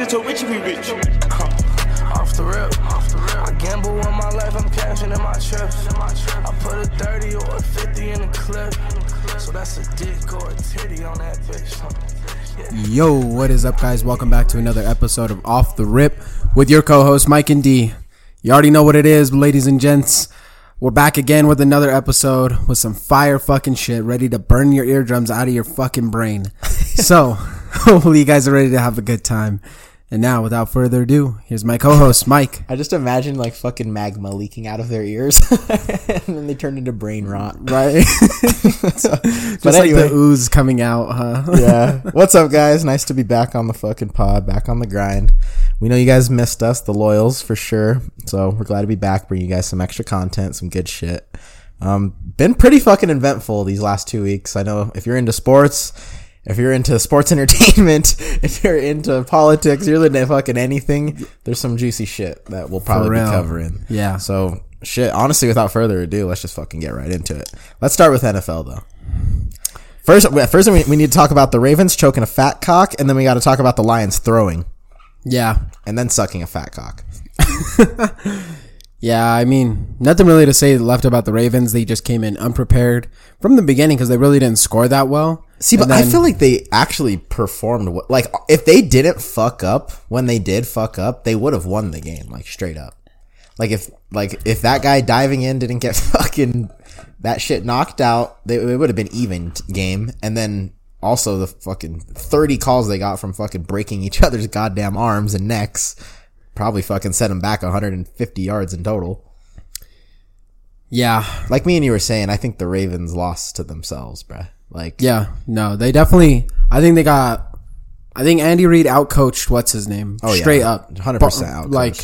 addicted to rich and be rich. Off the rip, off the rip. I gamble on my life, I'm cashing in my trips. I put a 30 or a 50 in the clip. So that's a dick or a titty on that bitch. Yeah. Yo, what is up, guys? Welcome back to another episode of Off the Rip with your co host, Mike and D. You already know what it is, ladies and gents. We're back again with another episode with some fire fucking shit ready to burn your eardrums out of your fucking brain. so, hopefully, you guys are ready to have a good time. And now, without further ado, here's my co host, Mike. I just imagine like fucking magma leaking out of their ears, and then they turn into brain rot. Right? Just like anyway. the ooze coming out, huh? Yeah. What's up, guys? Nice to be back on the fucking pod, back on the grind. We know you guys missed us, the loyals for sure. So we're glad to be back, bring you guys some extra content, some good shit. Um, been pretty fucking eventful these last two weeks. I know if you're into sports, if you're into sports entertainment, if you're into politics, you're into fucking anything. There's some juicy shit that we'll probably be covering. Yeah. So shit. Honestly, without further ado, let's just fucking get right into it. Let's start with NFL though. First, first we, we need to talk about the Ravens choking a fat cock, and then we got to talk about the Lions throwing Yeah. and then sucking a fat cock. Yeah, I mean, nothing really to say left about the Ravens. They just came in unprepared from the beginning because they really didn't score that well. See, but And I feel like they actually performed like if they didn't fuck up when they did fuck up, they would have won the game like straight up. Like if like if that guy diving in didn't get fucking that shit knocked out, they, it would have been even game. And then also the fucking thirty calls they got from fucking breaking each other's goddamn arms and necks probably fucking set them back 150 yards in total. yeah, Like me and you were saying, I think the Ravens lost to themselves, bruh. Like yeah, no, they definitely. I think they got. I think Andy Reid outcoached what's his name Oh, yeah. straight up, 100% Bu- outcoached. Like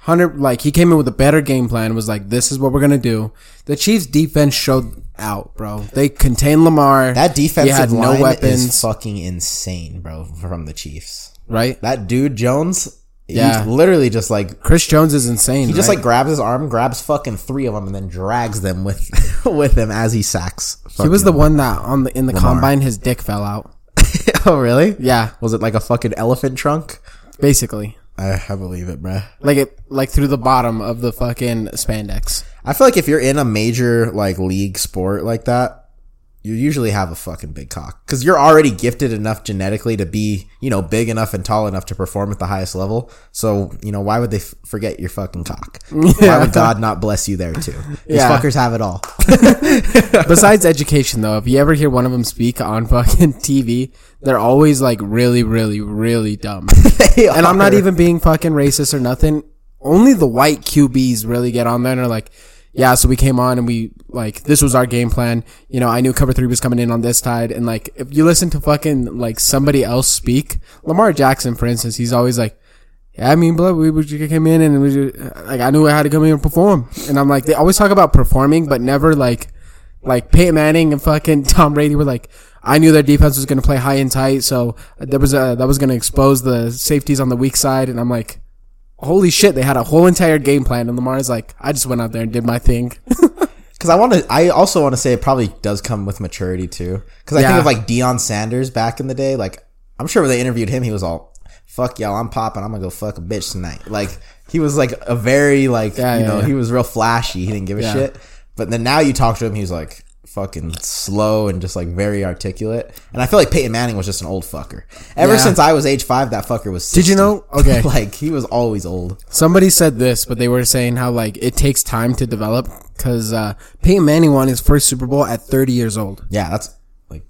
hundred, like he came in with a better game plan. Was like, this is what we're gonna do. The Chiefs' defense showed out, bro. They contained Lamar. That defensive had line no weapons, is fucking insane, bro, from the Chiefs. right? That dude Jones, Yeah. literally just like Chris Jones is insane. he just right? like grabs his arm, grabs fucking three of them, and then drags them with with him as he sacks. he was the one that on the in the combine his dick fell out. oh really? Yeah, Was it like a fucking elephant trunk? basically. I, I believe it, bruh. like it like through the bottom of the fucking spandex. I feel like if you're in a major like league sport like that, you usually have a fucking big cock because you're already gifted enough genetically to be, you know, big enough and tall enough to perform at the highest level. So, you know, why would they f- forget your fucking cock? Why would God not bless you there too? These Yeah. fuckers have it all. Besides education though, if you ever hear one of them speak on fucking TV, they're always like really, really, really dumb. and I'm not even being fucking racist or nothing. Only the white QBs really get on there and are like, yeah, so we came on and we like this was our game plan. You know, I knew cover three was coming in on this side, and like if you listen to fucking like somebody else speak, Lamar Jackson, for instance, he's always like, yeah, I mean, blood, we, we came in and we just, like I knew I had to come in and perform, and I'm like, they always talk about performing, but never like like Peyton Manning and fucking Tom Brady were like, I knew their defense was going to play high and tight, so there was a that was uh, going to expose the safeties on the weak side, and I'm like, holy shit, they had a whole entire game plan, and Lamar's like, I just went out there and did my thing. Because I want to, I also want to say it probably does come with maturity too. Because I Yeah. think of like Deion Sanders back in the day. Like, I'm sure when they interviewed him, he was all, "Fuck y'all, I'm popping. I'm gonna go fuck a bitch tonight." Like, he was like a very like, Yeah, you yeah, know, he was real flashy. He didn't give a shit. But then now you talk to him, he's like fucking slow and just like very articulate. And I feel like Peyton Manning was just an old fucker. Ever Yeah. since I was age five, that fucker was. 60. Did you know? Okay. like he was always old. Somebody said this, but they were saying how like it takes time to develop because uh, Peyton Manning won his first Super Bowl at 30 years old. Yeah, that's like.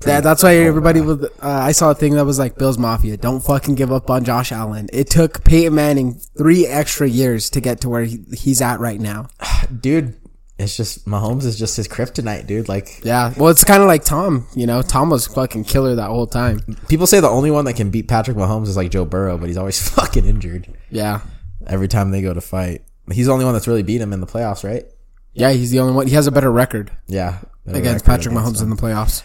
That, that's why everybody was. Uh, I saw a thing that was like Bills Mafia. Don't fucking give up on Josh Allen. It took Peyton Manning three extra years to get to where he, he's at right now. dude, it's just Mahomes is just his kryptonite, dude. Like Yeah. Well, it's kind of like Tom. You know, Tom was fucking killer that whole time. people say the only one that can beat Patrick Mahomes is like Joe Burrow, but he's always fucking injured Yeah. every time they go to fight. He's the only one that's really beat him in the playoffs, right? Yeah, he's the only one. He has a better record Yeah, against Record Patrick against Mahomes him. in the playoffs.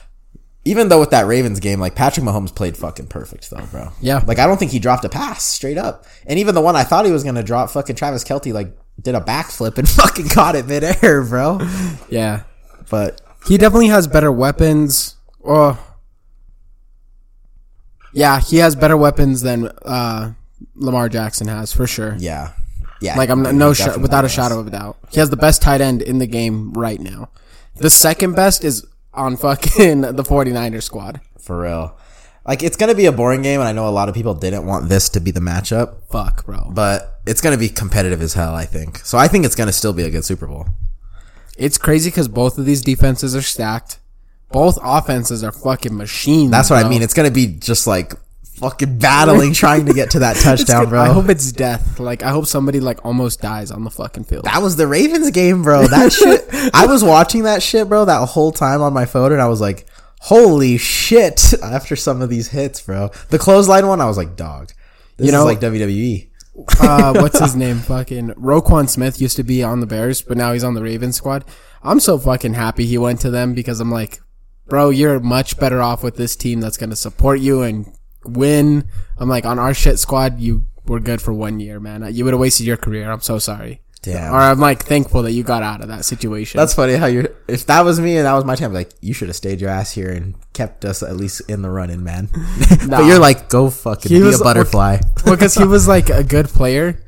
Even though with that Ravens game, like Patrick Mahomes played fucking perfect though, bro. Yeah. Like I don't think he dropped a pass straight up. And even the one I thought he was gonna drop, fucking Travis Kelce like did a backflip and fucking caught it midair, bro. Yeah. But He definitely has better weapons. Oh. Yeah, he has better weapons than uh, Lamar Jackson has for sure. Yeah, yeah. Like I'm no sh- without a shadow of a doubt. He has the best tight end in the game right now. The second best is on fucking the 49ers squad. for real. Like it's gonna be a boring game, and I know a lot of people didn't want this to be the matchup, Fuck, bro. but it's gonna be competitive as hell. I think. So I think it's gonna still be a good Super Bowl. It's crazy because both of these defenses are stacked. Both offenses are fucking machines. That's what I mean. It's gonna be just like fucking battling, trying to get to that touchdown, bro. I hope it's death. Like I hope somebody like almost dies on the fucking field. That was the Ravens game, bro. That shit. I was watching that shit, bro, that whole time on my phone, and I was like, "Holy shit!" After some of these hits, bro. The clothesline one, I was like, "Dog, this You know- is like E." WWE." uh, what's his name? Fucking Roquan Smith used to be on the Bears, but now he's on the Ravens squad. I'm so fucking happy he went to them because I'm like, bro, you're much better off with this team that's gonna support you and win. I'm like, on our shit squad, you were good for one year, man. You would have wasted your career. I'm so sorry. Damn. Or I'm like thankful that you got out of that situation. That's funny how you're. If that was me and that was my team, like you should have stayed your ass here and kept us at least in the running, man. Nah. but you're like, go fucking He be was- a butterfly. Well, because he was like a good player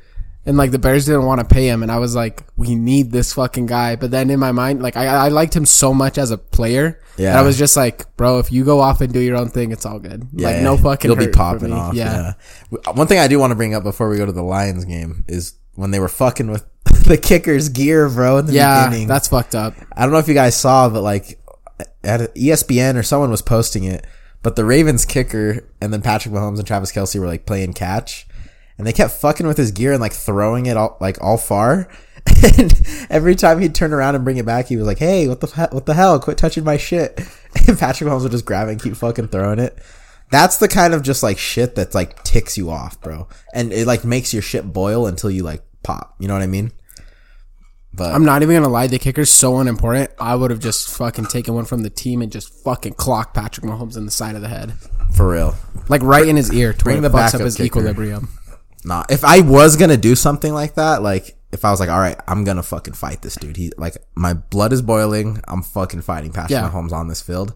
and like the Bears didn't want to pay him and I was like we need this fucking guy but then in my mind like I, I liked him so much as a player Yeah. yeah I was just like bro if you go off and do your own thing it's all good Yeah, like no fucking You'll be popping off. yeah. Yeah. One thing I do want to bring up before we go to the Lions game is when they were fucking with the kicker's gear, bro. In the yeah beginning. that's fucked up I don't know if you guys saw, but like at ESPN or someone was posting it, but the Ravens kicker and then Patrick Mahomes and Travis Kelce were like playing catch, and they kept fucking with his gear and like throwing it all like all far. And every time he'd turn around and bring it back, he was like, "Hey, what the he- what the hell? Quit touching my shit!" And Patrick Mahomes would just grab it and keep fucking throwing it. That's the kind of just like shit that's like ticks you off, bro, and it like makes your shit boil until you like pop. You know what I mean? But I'm not even gonna lie the kicker's so unimportant I would have just fucking taken one from the team and just fucking clocked Patrick Mahomes in the side of the head for real, like right in his ear to Bring the fucks up his kicker. equilibrium Nah, if I was gonna do something like that, like if I was like, all right, I'm gonna fucking fight this dude. He like my blood is boiling. I'm fucking fighting Patrick Yeah. Mahomes on this field.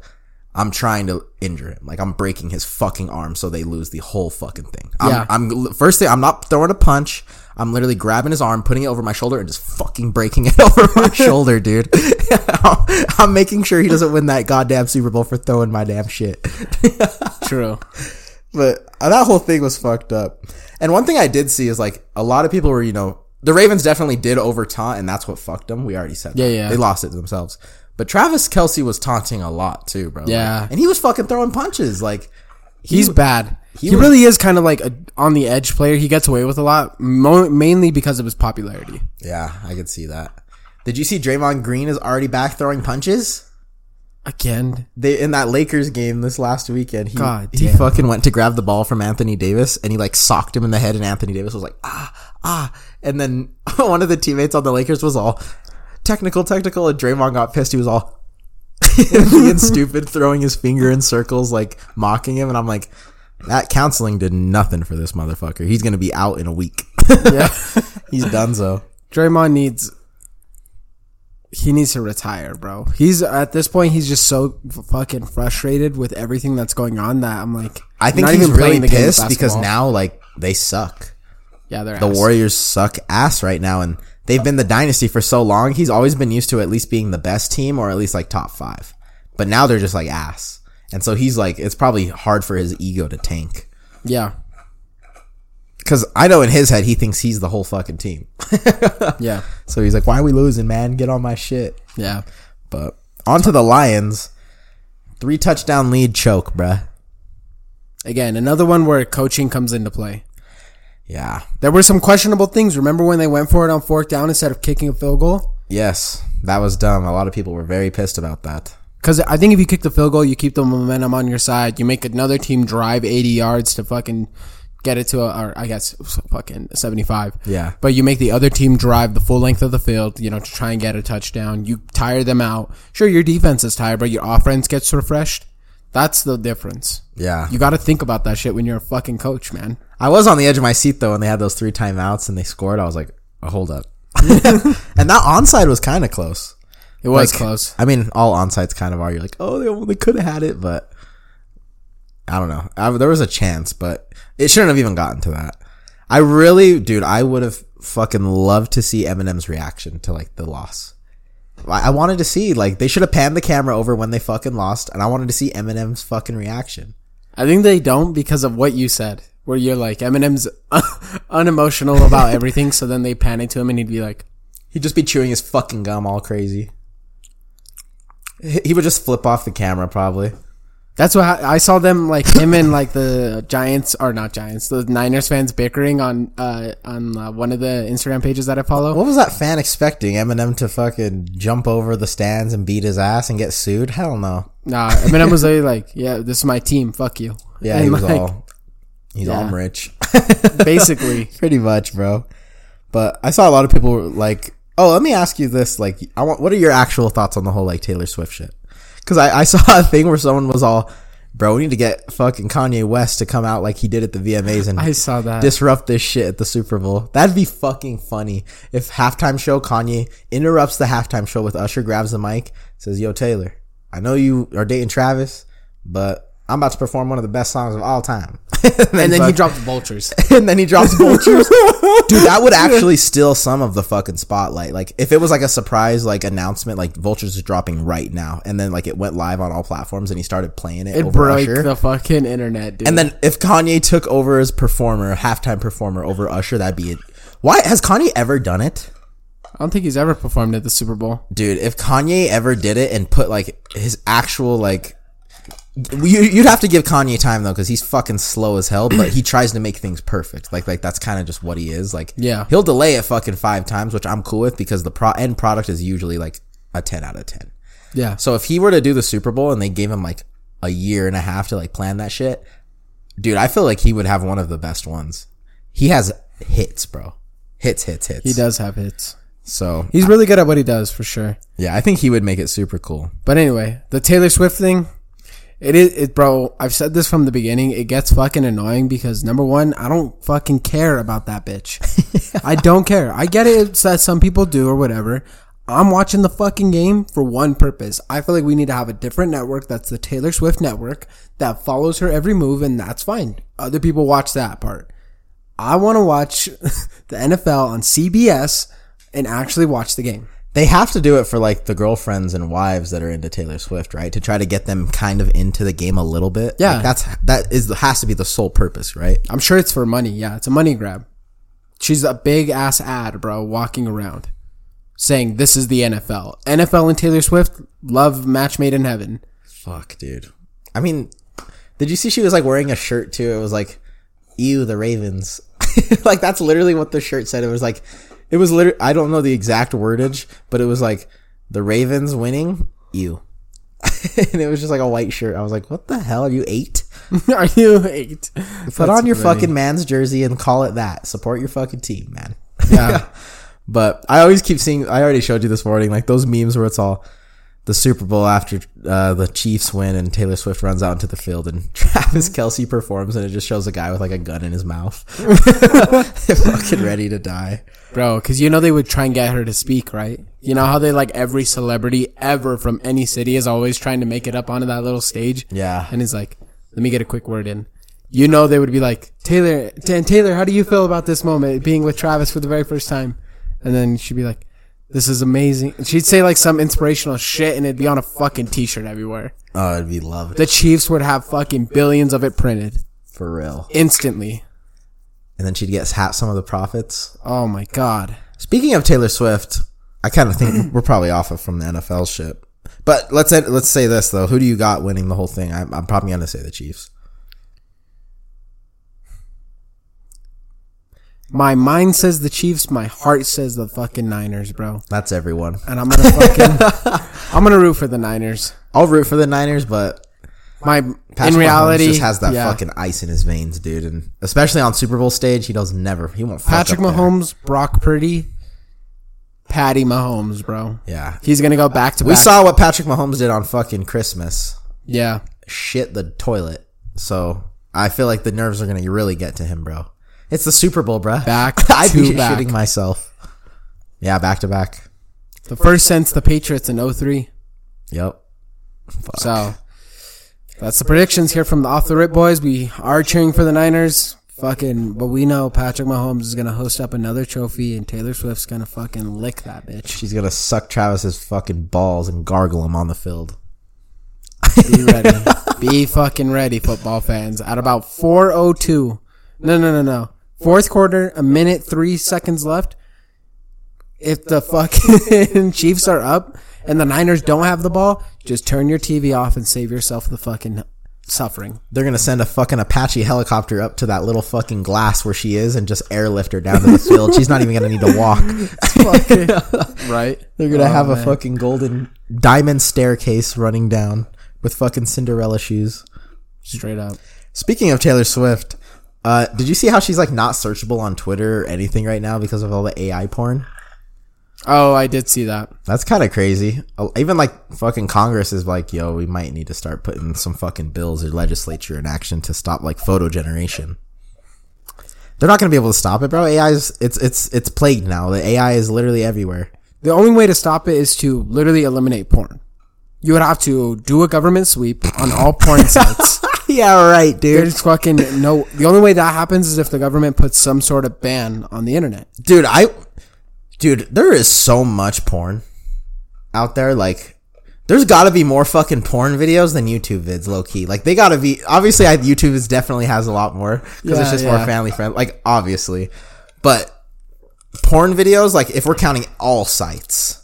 I'm trying to injure him. Like I'm breaking his fucking arm so they lose the whole fucking thing. I'm, Yeah. I'm first thing. I'm not throwing a punch. I'm literally grabbing his arm, putting it over my shoulder, and just fucking breaking it over my shoulder, dude. I'm making sure he doesn't win that goddamn Super Bowl for throwing my damn shit. true But uh, that whole thing was fucked up. And one thing I did see is like a lot of people were, you know, the Ravens definitely did over taunt, and that's what fucked them. We already said, Yeah, that. yeah. they lost it themselves. But Travis Kelce was taunting a lot too, bro. Yeah. Like, and he was fucking throwing punches. Like He's bad. He, was- really is kind of like a on the edge player. He gets away with a lot, mo- mainly because of his popularity. yeah, I could see that. Did you see Draymond Green is already back throwing punches? Again, They in that Lakers game this last weekend. He, God he damn. fucking went to grab the ball from Anthony Davis and he like socked him in the head and Anthony Davis was like ah ah and then one of the teammates on the Lakers was all technical technical and Draymond got pissed. He was all being stupid, throwing his finger in circles, like mocking him, and I'm like. That counseling did nothing for this motherfucker. He's gonna be out in a week. yeah, He's done so. Draymond needs. He needs to retire, bro. He's at this point. He's just so fucking frustrated with everything that's going on that I'm like. I think he's even really the pissed because now like they suck. yeah, they're the ass. Warriors suck ass right now, and they've been the dynasty for so long. He's always been used to at least being the best team or at least like top five. But now they're just like ass, and so he's like, it's probably hard for his ego to tank. Yeah, Because I know in his head he thinks he's the whole fucking team. yeah, So he's like, "Why are we losing, man? Get on my shit." yeah. But on to the Lions, three touchdown lead choke, bruh. Again, another one where coaching comes into play. Yeah. There were some questionable things. Remember when they went for it on fourth down instead of kicking a field goal? Yes, that was dumb. A lot of people were very pissed about that. Because I think if you kick the field goal, you keep the momentum on your side. You make another team drive 80 yards to fucking get it to a, or I guess fucking 75. Yeah. But you make the other team drive the full length of the field, you know, to try and get a touchdown. You tire them out. Sure, your defense is tired, but your offense gets refreshed. That's the difference. Yeah. You got to think about that shit when you're a fucking coach, man. I was on the edge of my seat though when they had those three timeouts and they scored. I was like, oh, hold up. and that onside was kind of close. It was Like, close. I mean, all onsides kind of are. You're like, oh, they, they could have had it, but I don't know. I, there was a chance, but it shouldn't have even gotten to that. I really, dude, I would have fucking loved to see Eminem's reaction to like the loss. I, I wanted to see like they should have panned the camera over when they fucking lost, and I wanted to see Eminem's fucking reaction. I think they don't because of what you said, where you're like Eminem's unemotional about everything. So then they pan it to him, and he'd be like, He'd just be chewing his fucking gum all crazy. He would just flip off the camera probably. "That's what I I saw them like him and like the Giants or not Giants, the Niners fans bickering on uh on uh, one of the Instagram pages that I follow." What was that fan expecting? Eminem to fucking jump over the stands and beat his ass and get sued? Hell no. Nah, Eminem was like, "Yeah, this is my team. Fuck you." Yeah, And, he was like, all. He's all rich. basically. Pretty much, bro. But I saw a lot of people like, "Oh, let me ask you this. Like, I want. What are your actual thoughts on the whole like Taylor Swift shit?" Because I, I saw a thing where someone was all, "Bro, we need to get fucking Kanye West to come out like he did at the VMAs and I saw that. disrupt this shit at the Super Bowl. That'd be fucking funny if halftime show Kanye interrupts the halftime show with Usher grabs the mic, says, "Yo Taylor, I know you are dating Travis, but I'm about to perform one of the best songs of all time." and then he dropped vultures. and then he drops vultures. Dude, that would actually steal some of the fucking spotlight. Like if it was like a surprise like announcement, like vultures is dropping right now, and then like it went live on all platforms, and he started playing it. It over broke Usher. the fucking internet, dude. and then if Kanye took over as performer, halftime performer over Usher, that'd be it. Why has Kanye ever done it? I don't think he's ever performed at the Super Bowl. Dude, if Kanye ever did it and put like his actual like you'd have to give Kanye time though, because he's fucking slow as hell. But he tries to make things perfect. Like, like that's kind of just what he is. Like, Yeah. he'll delay it fucking five times, which I'm cool with because the pro- end product is usually like a ten out of ten. Yeah. So if he were to do the Super Bowl and they gave him like a year and a half to like plan that shit, dude, I feel like he would have one of the best ones. He has hits, bro. Hits, hits, hits. He does have hits. So He's really good at what he does for sure. yeah, I think he would make it super cool. But anyway, the Taylor Swift thing, it is it bro, I've said this from the beginning, it gets fucking annoying because number one, I don't fucking care about that bitch. I don't care. I get it that some people do or whatever. I'm watching the fucking game for one purpose. I feel like we need to have a different network that's the Taylor Swift network that follows her every move and that's fine. Other people watch that part. I want to watch the NFL on CBS and actually watch the game. They have to do it for like the girlfriends and wives that are into Taylor Swift, right? To try to get them kind of into the game a little bit. Yeah. Like, that's that is has to be the sole purpose, right? I'm sure it's for money. Yeah, it's a money grab. She's a big ass ad, bro, walking around saying this is the NFL. NFL and Taylor Swift love match made in heaven. Fuck, dude. I mean, did you see she was like wearing a shirt too? It was like, "Ew, the Ravens." like that's literally what the shirt said. It was like, it was literally. I don't know the exact wordage, but it was like, "The Ravens winning." you. and it was just like a white shirt. I was like, "What the hell? Are you eight? Are you eight? Put on your fucking man's jersey and call it that. Support your fucking team, man." Yeah. But I always keep seeing. I already showed you this morning, like those memes where it's all the Super Bowl after uh, the Chiefs win and Taylor Swift runs out into the field and Travis Kelce performs and it just shows a guy with like a gun in his mouth, fucking ready to die. Bro, cause you know they would try and get her to speak, right? You know how they like every celebrity ever from any city is always trying to make it up onto that little stage? Yeah. And he's like, let me get a quick word in. You know they would be like, Taylor, Taylor, how do you feel about this moment, being with Travis for the very first time? And then she'd be like, this is amazing. She'd say like some inspirational shit and it'd be on a fucking t-shirt everywhere. Oh, it'd be loved The Chiefs would have fucking billions of it printed for real. instantly. And then she'd get half some of the profits. Oh my God. Speaking of Taylor Swift, I kind of think we're probably off of from the NFL shit. But let's say, let's say this though: who do you got winning the whole thing? I'm, I'm probably gonna say the Chiefs. My mind says the Chiefs. My heart says the fucking Niners, bro. That's everyone. And I'm gonna fucking, I'm gonna root for the Niners. I'll root for the Niners, but My Patrick in reality, Mahomes just has that yeah. fucking ice in his veins, dude, and especially on Super Bowl stage, he does never. He won't. Fuck Patrick up there. Mahomes, Brock Purdy, Patty Mahomes, bro. Yeah, He's gonna go back to we back. saw what Patrick Mahomes did on fucking Christmas. Yeah, Shit the toilet. So I feel like the nerves are gonna really get to him, bro. It's the Super Bowl, bro. Back I'd be to back. shitting myself. Yeah, back to back. the first since the Patriots in 03. Yep. So That's the predictions here from the Off the Rip boys. We are cheering for the Niners. Fucking, but we know Patrick Mahomes is gonna host up another trophy, and Taylor Swift's gonna fucking lick that bitch. She's gonna suck Travis's fucking balls and gargle him on the field. Be ready. Be fucking ready, football fans. At about 4:02. No, no, no, no. Fourth quarter, a minute, three seconds left. If the fucking Chiefs are up and the Niners don't have the ball, just turn your TV off and save yourself the fucking suffering. They're gonna send a fucking Apache helicopter up to that little fucking glass where she is and just airlift her down to the field. She's not even gonna need to walk. Right? They're gonna Oh, have a fucking golden diamond staircase running down with fucking Cinderella shoes. Straight up. Speaking of Taylor Swift, uh, did you see how she's like not searchable on Twitter or anything right now because of all the AI porn? Oh, I did see that. That's kind of crazy. Uh, Even like fucking Congress is like, yo, we might need to start putting some fucking bills or legislature in action to stop like photo generation. They're not gonna be able to stop it, bro. AI is it's it's it's plagued now. The AI is literally everywhere. The only way to stop it is to literally eliminate porn. You would have to do a government sweep on all porn sites. yeah, right, dude. There's fucking no. The only way that happens is if the government puts some sort of ban on the internet. dude i dude there is so much porn out there like there's got to be more fucking porn videos than youtube vids low key like they got to be obviously I, youtube is definitely has a lot more because it's just yeah. more family friendly like obviously but porn videos like if we're counting all sites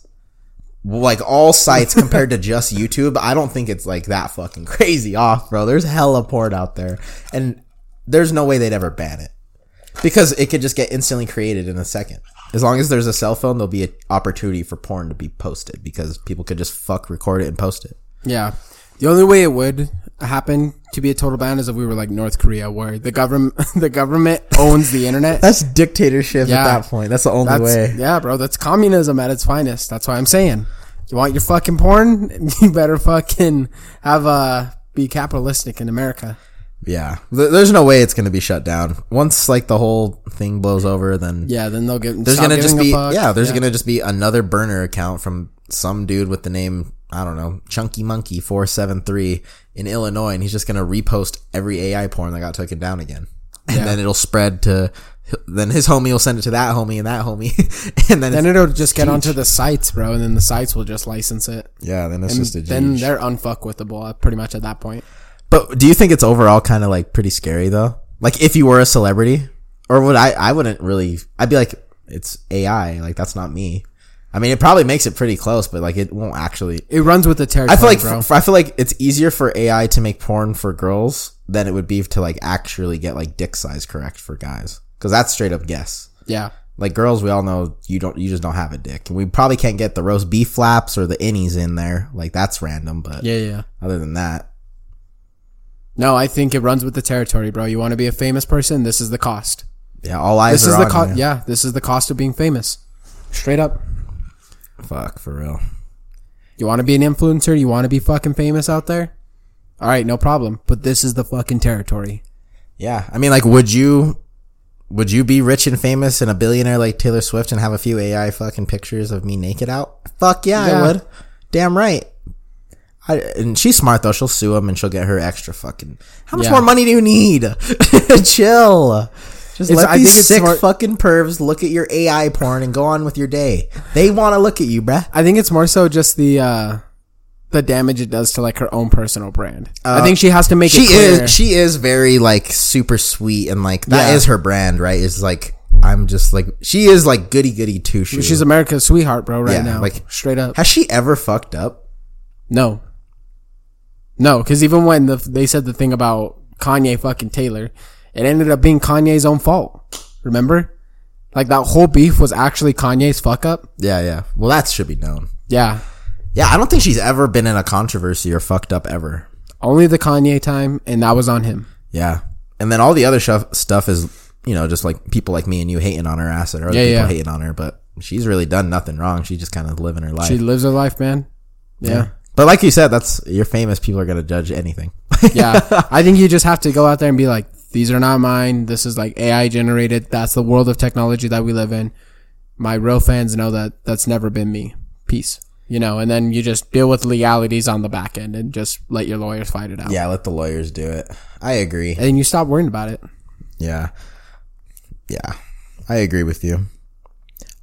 like all sites compared to just youtube i don't think it's like that fucking crazy off bro there's hella porn out there and there's no way they'd ever ban it because it could just get instantly created in a second. As long as there's a cell phone, there'll be an opportunity for porn to be posted because people could just fuck record it and post it. Yeah. The only way it would happen to be a total ban is if we were like North Korea, where the government the government owns the internet. That's dictatorship Yeah. at that point. That's the only That's way. yeah, bro. That's communism at its finest. That's why I'm saying. You want your fucking porn? You better fucking have uh be capitalistic in America. Yeah, there's no way it's gonna be shut down once like the whole thing blows over. Then Yeah, then they'll get. there's gonna just be yeah, there's gonna just be another burner account from some dude with the name I don't know Chunky Monkey four seven three in Illinois, and he's just gonna repost every AI porn that got taken down again, and Yeah. then it'll spread to. Then his homie will send it to that homie and that homie, and then, Then it'll just get onto the sites, bro, and then the sites will just license it. yeah, then it's And just a then they're unfuckwithable, pretty much at that point. But do you think it's overall kind of like pretty scary though? Like if you were a celebrity, or would I? I wouldn't really. I'd be like, it's AI. Like that's not me. I mean, it probably makes it pretty close, but like it won't actually. It runs with the territory, I feel like bro. f- I feel like it's easier for AI to make porn for girls than it would be to like actually get like dick size correct for guys, because that's straight up guess. yeah, Like girls, we all know you don't. You just don't have a dick, and we probably can't get the roast beef flaps or the innies in there. Like that's random, but yeah, yeah. other than that, No, I think it runs with the territory, bro. You want to be a famous person? This is the cost. yeah, all eyes This is the cost. Yeah, this is the cost of being famous. Straight up. Fuck for real. You want to be an influencer? You want to be fucking famous out there? All right, no problem. But this is the fucking territory. Yeah, I mean, like, would you, would you be rich and famous and a billionaire like Taylor Swift and have a few AI fucking pictures of me naked out? Fuck yeah, Yeah. I would. Damn right. I, and she's smart though. She'll sue him and she'll get her extra fucking. How much Yeah. more money do you need? Chill. Just It's- let I these think it's sick smart- fucking pervs look at your AI porn and go on with your day. They want to look at you, bruh. I think it's more so just the uh the damage it does to like her own personal brand. I think she has to make Uh, she it clear. is she is very like super sweet and like that is Yeah. her brand right is like i'm just like she is like goody goody two shoes She's America's sweetheart, bro. Right Yeah, now, like- straight up. has she ever fucked up No, no, because even when the, they said the thing about Kanye fucking Taylor, it ended up being Kanye's own fault. Remember, like that whole beef was actually Kanye's fuck up. yeah yeah well that should be known Yeah, yeah i don't think she's ever been in a controversy or fucked up ever only the Kanye time, and that was on him. yeah and then all the other stuff stuff is you know just like people like me and you hating on her ass or other Yeah, people yeah. hating on her but she's really done nothing wrong she's just kind of living her life She lives her life, man. Yeah. but like you said that's you're famous people are gonna judge anything yeah. I think you just have to go out there and be like, these are not mine. This is like AI generated. That's the world of technology that we live in. My real fans know that that's never been me. Peace. you know, and then you just deal with legalities on the back end and just let your lawyers fight it out. Yeah, let the lawyers do it. I agree. And you stop worrying about it. Yeah. Yeah. I agree with you.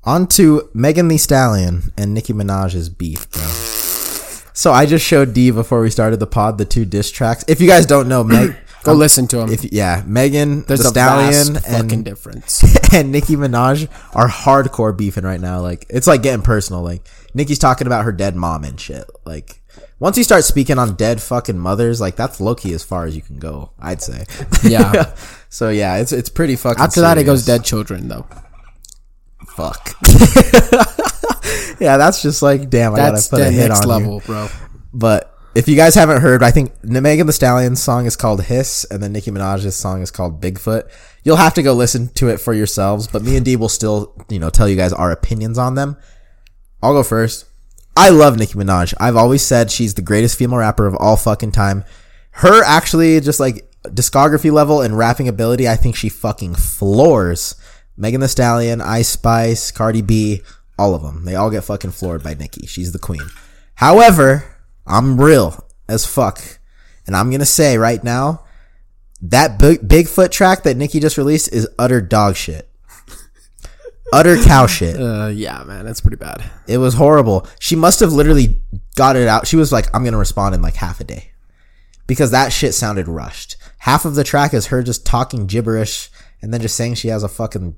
On to Megan Thee Stallion and Nicki Minaj's beef, bro. So I just showed D before we started the pod the two diss tracks. If you guys don't know, Meg, Go um, listen to them. if yeah, Megan There's the a Stallion and difference. and Nicki Minaj are hardcore beefing right now. Like it's like getting personal. Like Nicki's talking about her dead mom and shit. Like once you start speaking on dead fucking mothers, like that's low key as far as you can go. I'd say. Yeah. so yeah, it's it's pretty fucking. After that, it goes dead children though. Fuck. yeah, that's just like damn. I That's gotta put a hit next on level, you. bro. But if you guys haven't heard, I think Megan Thee Stallion's song is called Hiss, and then Nicki Minaj's song is called Bigfoot. You'll have to go listen to it for yourselves, but me and Dee will still, you know, tell you guys our opinions on them. I'll go first. I love Nicki Minaj. I've always said she's the greatest female rapper of all fucking time. Her actually, just like discography level and rapping ability, I think she fucking floors Megan Thee Stallion, Ice Spice, Cardi B, all of them. They all get fucking floored by Nicki. She's the queen. However, I'm real as fuck. And I'm gonna say right now, that big, Bigfoot track that Nicki just released is utter dog shit. utter cow shit. Uh, yeah, man, that's pretty bad. It was horrible. She must have literally got it out. She was like, I'm going to respond in like half a day. Because that shit sounded rushed. Half of the track is her just talking gibberish and then just saying she has a fucking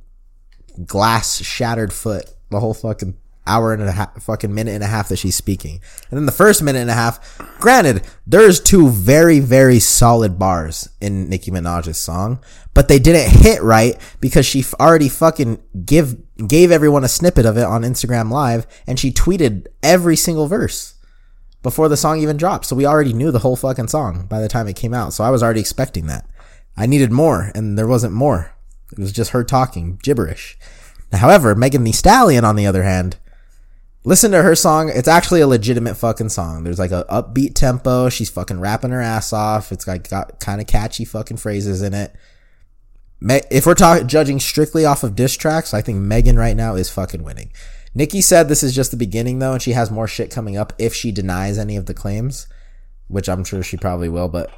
glass shattered foot. The whole fucking hour and a half, fucking minute and a half that she's speaking. And then the first minute and a half, granted, there's two very, very solid bars in Nicki Minaj's song, but they didn't hit right because she already fucking give, gave everyone a snippet of it on Instagram live and she tweeted every single verse before the song even dropped. So we already knew the whole fucking song by the time it came out. So I was already expecting that. I needed more and there wasn't more. It was just her talking gibberish. However, Megan Thee Stallion, on the other hand, listen to her song. It's actually a legitimate fucking song. There's like a upbeat tempo. She's fucking rapping her ass off. It's like got kind of catchy fucking phrases in it. If we're talking judging strictly off of diss tracks, I think Megan right now is fucking winning. Nicki said this is just the beginning though, and she has more shit coming up if she denies any of the claims, which I'm sure she probably will. But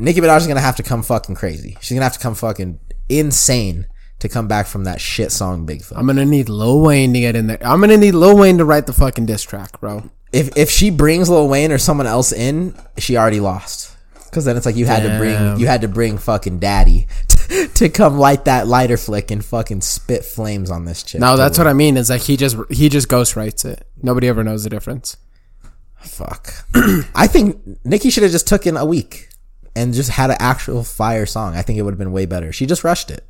Nicki Minaj is gonna have to come fucking crazy. She's gonna have to come fucking insane to come back from that shit song Big Bigfoot. I'm gonna need Lil Wayne to get in there. I'm gonna need Lil Wayne to write the fucking diss track, bro. if if she brings Lil Wayne or someone else in, she already lost. Cause then it's like you had to bring you had to bring fucking daddy to, to come light that lighter flick and fucking spit flames on this chick. No, that's what I mean. Is like he just he just ghost writes it. Nobody ever knows the difference. fuck. I think Nicki should have just took in a week and just had an actual fire song. I think it would have been way better. She just rushed it.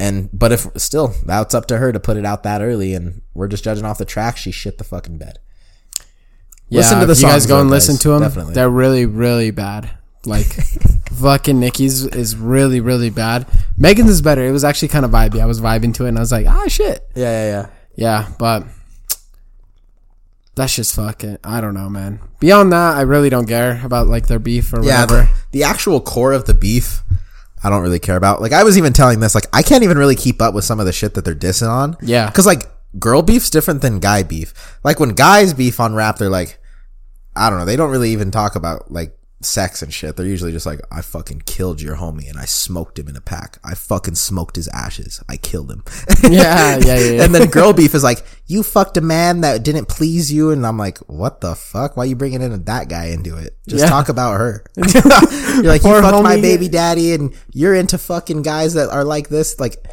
And but if still that's up to her to put it out that early and we're just judging off the track, she shit the fucking bed. Yeah, Listen to the if you guys go and though, listen to them. Definitely. They're really really bad. Like fucking Nicki's is really really bad. Megan's is better. It was actually kind of vibey. I was vibing to it and I was like, ah shit. Yeah, yeah, yeah. Yeah, but that's just fucking. I don't know, man. Beyond that, I really don't care about like their beef or Yeah, whatever. the, the actual core of the beef, I don't really care about. Like I was even telling this, like I can't even really keep up with some of the shit that they're dissing on. Yeah. because like girl beef's different than guy beef. Like when guys beef on rap, they're like, I don't know, they don't really even talk about like sex and shit. They're usually just like, I fucking killed your homie and I smoked him in a pack. I fucking smoked his ashes. I killed him. Yeah, yeah, yeah. yeah. and then girl beef is like, you fucked a man that didn't please you. And I'm like, what the fuck? Why you bringing in that guy into it? Just Yeah. talk about her. you're like, you fucked my baby daddy and you're into fucking guys that are like this. Like,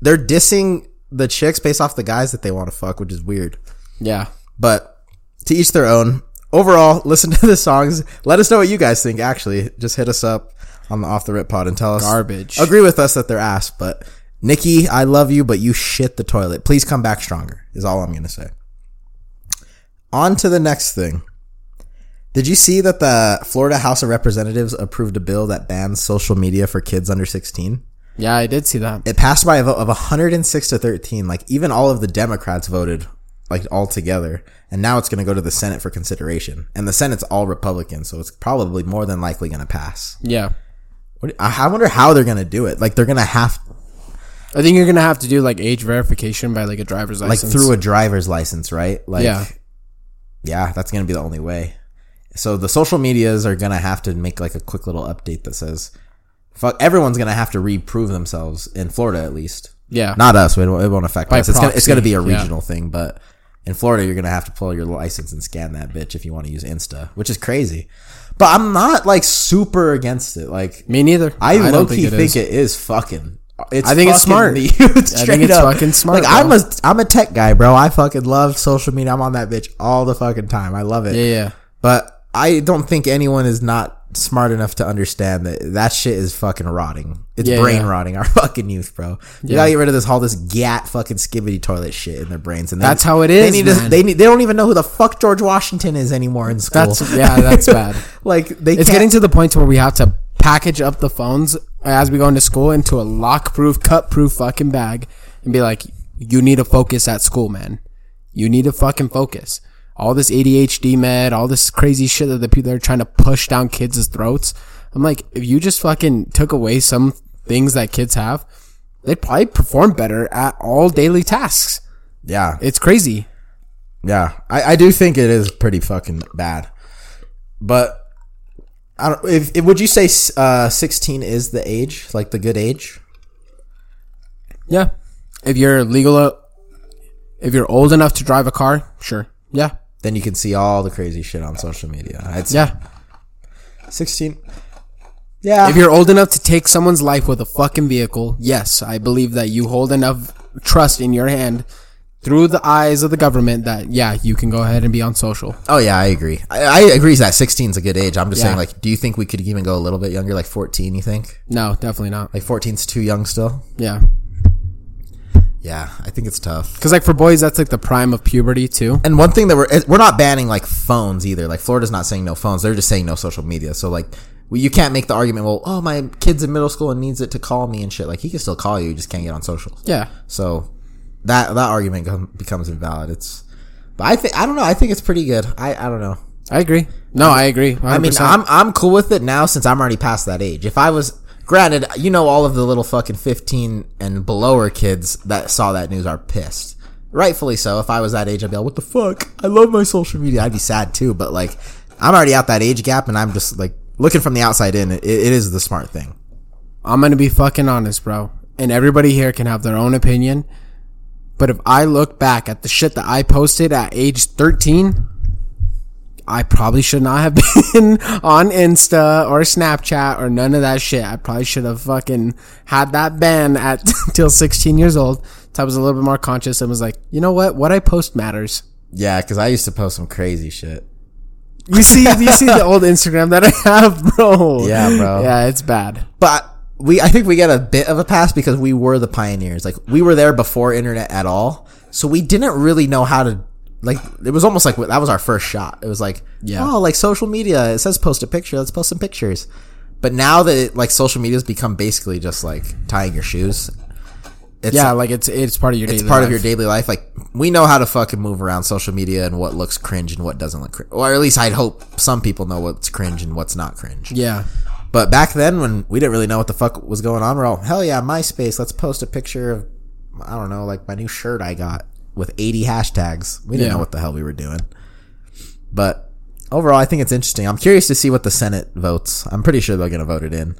they're dissing the chicks based off the guys that they want to fuck, which is weird. yeah. But to each their own. Overall, listen to the songs. Let us know what you guys think. Actually, just hit us up on the off the rip pod and tell us Garbage. Agree with us that they're ass, but Nicki, I love you, but you shit the toilet. Please come back stronger. Is all I'm gonna say. On to the next thing. Did you see that the Florida House of Representatives approved a bill that bans social media for kids under 16? Yeah, I did see that. It passed by a vote of 106 to 13. Like even all of the Democrats voted like all together. And now it's going to go to the Senate for consideration. And the Senate's all Republican, so it's probably more than likely going to pass. Yeah. What, I wonder how they're going to do it. Like they're going to have I think you're gonna have to do like age verification by like a driver's license. like through a driver's license, right? Like Yeah. yeah, that's gonna be the only way. So the social medias are gonna have to make like a quick little update that says, "Fuck." Everyone's gonna have to reprove themselves in Florida at least. Yeah. Not us. It won't, affect By us. It's gonna, it's gonna be a yeah. regional thing, but in Florida, you're gonna have to pull your license and scan that bitch if you want to use Insta, which is crazy. But I'm not like super against it. Like Me neither. I, don't low key think, is. it is fucking. It's I think it's smart. the youth, I think it's up. fucking smart, Like I'm a I'm a tech guy, bro. I fucking love social media. I'm on that bitch all the fucking time. I love it. Yeah, yeah. But I don't think anyone is not smart enough to understand that that shit is fucking rotting. It's Yeah, brain yeah. rotting our fucking youth, bro. You Yeah. gotta get rid of this all this gat fucking Skibidi Toilet shit in their brains. And they- That's how it is. They need to, they need, they don't even know who the fuck George Washington is anymore in school. That's yeah, that's bad. like they It's getting to the point where we have to package up the phones as we go into school into a lock-proof, cut-proof fucking bag and be like, "You need to focus at school, man. You need to fucking focus." All this ADHD med, all this crazy shit that the people are trying to push down kids' throats. I'm like, if you just fucking took away some things that kids have, they'd probably perform better at all daily tasks. yeah, It's crazy. Yeah, I, I do think it is pretty fucking bad. But I don't. If, if would you say uh, sixteen is the age, like the good age? Yeah. If you're legal, if you're old enough to drive a car, sure. Yeah. Then you can see all the crazy shit on social media. I'd say Yeah. sixteen. Yeah, If you're old enough to take someone's life with a fucking vehicle, yes, I believe that you hold enough trust in your hand through the eyes of the government that, yeah, you can go ahead and be on social. oh yeah, I agree. I, I agree that sixteen is a good age. I'm just Yeah. saying, like, do you think we could even go a little bit younger, like fourteen? You think No, definitely not. like 14's too young still? Yeah. Yeah, I think it's tough. Cause like for boys, that's like the prime of puberty too. And one thing that we're we're not banning like phones either. Like Florida's not saying no phones; they're just saying no social media. So like, you can't make the argument. Well, oh, my kid's in middle school and needs it to call me and shit. Like he can still call you, you just can't get on social. Yeah. So that that argument com- becomes invalid. It's, but I think I don't know. I think it's pretty good. I I don't know. I agree. No, I agree. 100%. I mean, I'm I'm cool with it now since I'm already past that age. If I was granted, you know, all of the little fucking 15 and belower kids that saw that news are pissed. Rightfully so. If I was that age, I'd be like, "What the fuck? I love my social media." I'd be sad too. But like, I'm already out that age gap, and I'm just like looking from the outside in. It, it is the smart thing. I'm gonna be fucking honest, bro. And everybody here can have their own opinion. But if I look back at the shit that I posted at age 13, I probably should not have been on Insta or Snapchat or none of that shit. I probably should have fucking had that ban at till 16 years old. So I was a little bit more conscious and was like, you know what? What I post matters. Yeah, because I used to post some crazy shit. You see, you see the old Instagram that I have, bro. Yeah, bro. Yeah, it's bad. but we I think we get a bit of a pass because we were the pioneers. Like we were there before internet at all, so we didn't really know how to. Like it was almost like that was our first shot. It was like, Yeah. oh, like social media. It says post a picture. Let's post some pictures. But now that it, like social media has become basically just like tying your shoes. It's, Yeah, like it's it's part of your it's part life. of your daily life. Like we know how to fucking move around social media and what looks cringe and what doesn't look cringe. Or at least I'd hope some people know what's cringe and what's not cringe. Yeah. But back then, when we didn't really know what the fuck was going on, we're all, hell yeah, MySpace, let's post a picture of, I don't know, like my new shirt I got with 80 hashtags. We didn't Yeah. know what the hell we were doing. But overall, I think it's interesting. I'm curious to see what the Senate votes. I'm pretty sure they're going to vote it in.